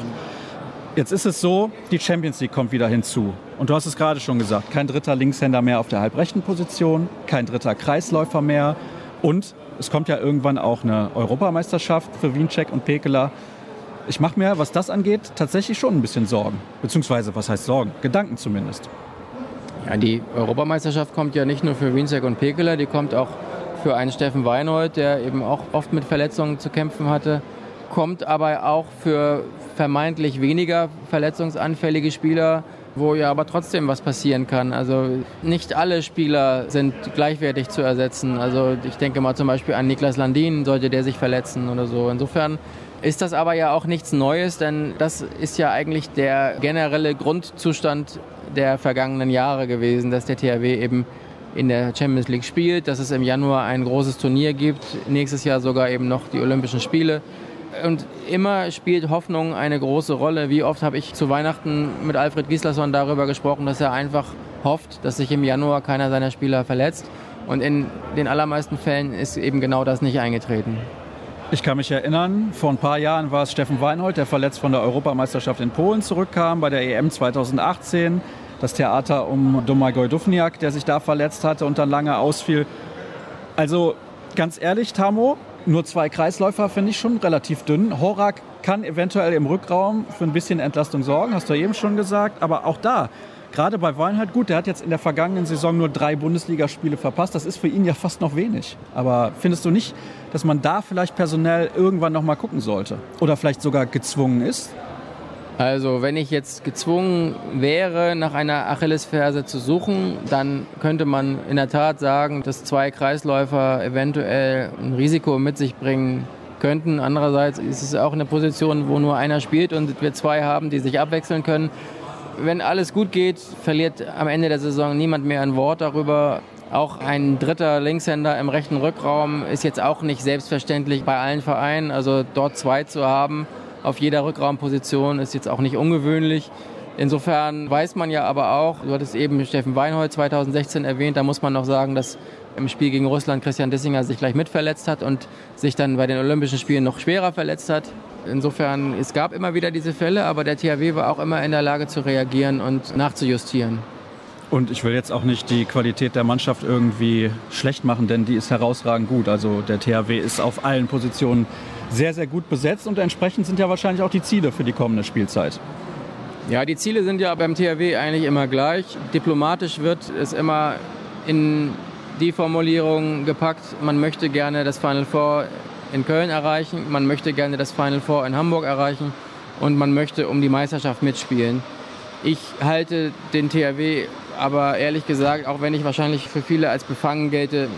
Jetzt ist es so, die Champions League kommt wieder hinzu. Und du hast es gerade schon gesagt, kein dritter Linkshänder mehr auf der halbrechten Position, kein dritter Kreisläufer mehr und es kommt ja irgendwann auch eine Europameisterschaft für Wiencheck und Pekela. Ich mache mir, was das angeht, tatsächlich schon ein bisschen Sorgen. Beziehungsweise, was heißt Sorgen? Gedanken zumindest. Ja, die Europameisterschaft kommt ja nicht nur für Wiencheck und Pekela, die kommt auch für einen Steffen Weinhold, der eben auch oft mit Verletzungen zu kämpfen hatte. Kommt aber auch für vermeintlich weniger verletzungsanfällige Spieler wo ja aber trotzdem was passieren kann. Also nicht alle Spieler sind gleichwertig zu ersetzen. Also ich denke mal zum Beispiel an Niklas Landin, sollte der sich verletzen oder so. Insofern ist das aber ja auch nichts Neues, denn das ist ja eigentlich der generelle Grundzustand der vergangenen Jahre gewesen, dass der THW eben in der Champions League spielt, dass es im Januar ein großes Turnier gibt, nächstes Jahr sogar eben noch die Olympischen Spiele. Und immer spielt Hoffnung eine große Rolle. Wie oft habe ich zu Weihnachten mit Alfred Gislason darüber gesprochen, dass er einfach hofft, dass sich im Januar keiner seiner Spieler verletzt. Und in den allermeisten Fällen ist eben genau das nicht eingetreten. Ich kann mich erinnern, vor ein paar Jahren war es Steffen Weinhold, der verletzt von der Europameisterschaft in Polen zurückkam, bei der EM 2018. Das Theater um Domagoj Dufniak, der sich da verletzt hatte und dann lange ausfiel. Also ganz ehrlich, Tamo, nur zwei Kreisläufer finde ich schon relativ dünn. Horak kann eventuell im Rückraum für ein bisschen Entlastung sorgen, hast du eben schon gesagt. Aber auch da, gerade bei Weinheit, gut, der hat jetzt in der vergangenen Saison nur drei Bundesligaspiele verpasst. Das ist für ihn ja fast noch wenig. Aber findest du nicht, dass man da vielleicht personell irgendwann noch mal gucken sollte? Oder vielleicht sogar gezwungen ist? Also wenn ich jetzt gezwungen wäre, nach einer Achillesferse zu suchen, dann könnte man in der Tat sagen, dass zwei Kreisläufer eventuell ein Risiko mit sich bringen könnten. Andererseits ist es auch eine Position, wo nur einer spielt und wir zwei haben, die sich abwechseln können. Wenn alles gut geht, verliert am Ende der Saison niemand mehr ein Wort darüber, Auch ein dritter Linkshänder im rechten Rückraum ist jetzt auch nicht selbstverständlich bei allen Vereinen. Also dort zwei zu haben auf jeder Rückraumposition ist jetzt auch nicht ungewöhnlich. Insofern weiß man ja aber auch, du hattest eben Steffen Weinhold 2016 erwähnt, da muss man noch sagen, dass im Spiel gegen Russland Christian Dissinger sich gleich mitverletzt hat und sich dann bei den Olympischen Spielen noch schwerer verletzt hat. Insofern, es gab immer wieder diese Fälle, aber der THW war auch immer in der Lage zu reagieren und nachzujustieren. Und ich will jetzt auch nicht die Qualität der Mannschaft irgendwie schlecht machen, denn die ist herausragend gut. Also der THW ist auf allen Positionen sehr, sehr gut besetzt und entsprechend sind ja wahrscheinlich auch die Ziele für die kommende Spielzeit. Ja, die Ziele sind ja beim THW eigentlich immer gleich. Diplomatisch wird es immer in die Formulierung gepackt, man möchte gerne das Final Four in Köln erreichen, man möchte gerne das Final Four in Hamburg erreichen und man möchte um die Meisterschaft mitspielen. Ich halte den THW aber ehrlich gesagt, auch wenn ich wahrscheinlich für viele als befangen gelte,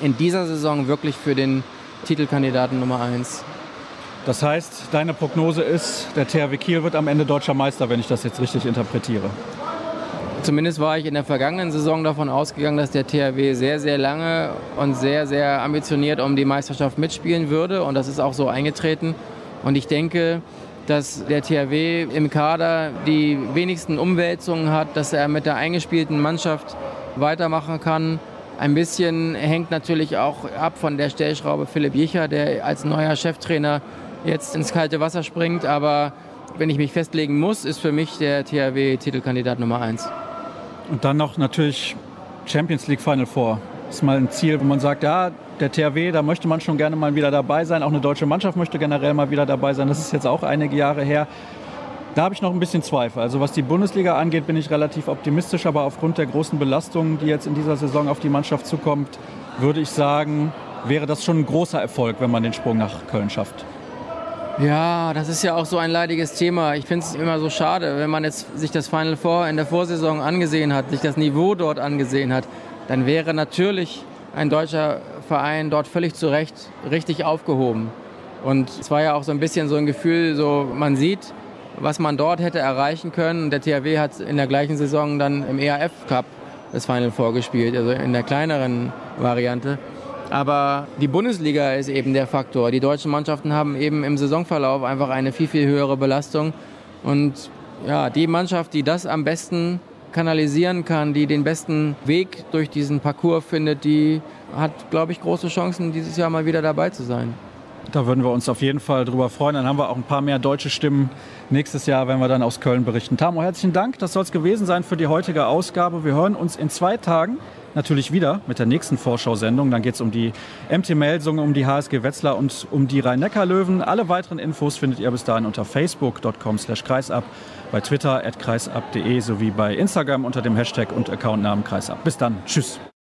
in dieser Saison wirklich für den Titelkandidaten Nummer 1. Das heißt, deine Prognose ist, der THW Kiel wird am Ende deutscher Meister, wenn ich das jetzt richtig interpretiere. Zumindest war ich in der vergangenen Saison davon ausgegangen, dass der THW sehr, sehr lange und sehr, sehr ambitioniert um die Meisterschaft mitspielen würde. Und das ist auch so eingetreten. Und ich denke, dass der THW im Kader die wenigsten Umwälzungen hat, dass er mit der eingespielten Mannschaft weitermachen kann. Ein bisschen hängt natürlich auch ab von der Stellschraube Philipp Jicher, der als neuer Cheftrainer jetzt ins kalte Wasser springt. Aber wenn ich mich festlegen muss, ist für mich der THW Titelkandidat Nummer eins. Und dann noch natürlich Champions League Final Four. Das ist mal ein Ziel, wo man sagt, ja, der THW, da möchte man schon gerne mal wieder dabei sein. Auch eine deutsche Mannschaft möchte generell mal wieder dabei sein. Das ist jetzt auch einige Jahre her. Da habe ich noch ein bisschen Zweifel. Also was die Bundesliga angeht, bin ich relativ optimistisch, aber aufgrund der großen Belastungen, die jetzt in dieser Saison auf die Mannschaft zukommt, würde ich sagen, wäre das schon ein großer Erfolg, wenn man den Sprung nach Köln schafft. Ja, das ist ja auch so ein leidiges Thema. Ich finde es immer so schade, wenn man jetzt sich das Final Four in der Vorsaison angesehen hat, sich das Niveau dort angesehen hat, dann wäre natürlich ein deutscher Verein dort völlig zu Recht richtig aufgehoben. Und es war ja auch so ein bisschen so ein Gefühl, so man sieht, was man dort hätte erreichen können. Der THW hat in der gleichen Saison dann im ERF Cup das Final vorgespielt, also in der kleineren Variante. Aber die Bundesliga ist eben der Faktor. Die deutschen Mannschaften haben eben im Saisonverlauf einfach eine viel, viel höhere Belastung. Und ja, die Mannschaft, die das am besten kanalisieren kann, die den besten Weg durch diesen Parcours findet, die hat, glaube ich, große Chancen, dieses Jahr mal wieder dabei zu sein. Da würden wir uns auf jeden Fall drüber freuen. Dann haben wir auch ein paar mehr deutsche Stimmen nächstes Jahr, wenn wir dann aus Köln berichten. Tamo, herzlichen Dank. Das soll es gewesen sein für die heutige Ausgabe. Wir hören uns in zwei Tagen natürlich wieder mit der nächsten Vorschau-Sendung. Dann geht es um die MT-Melsungen, um die HSG Wetzlar und um die Rhein-Neckar-Löwen. Alle weiteren Infos findet ihr bis dahin unter facebook.com slash kreisab, bei Twitter at kreisab.de sowie bei Instagram unter dem Hashtag und Accountnamen kreisab. Bis dann. Tschüss.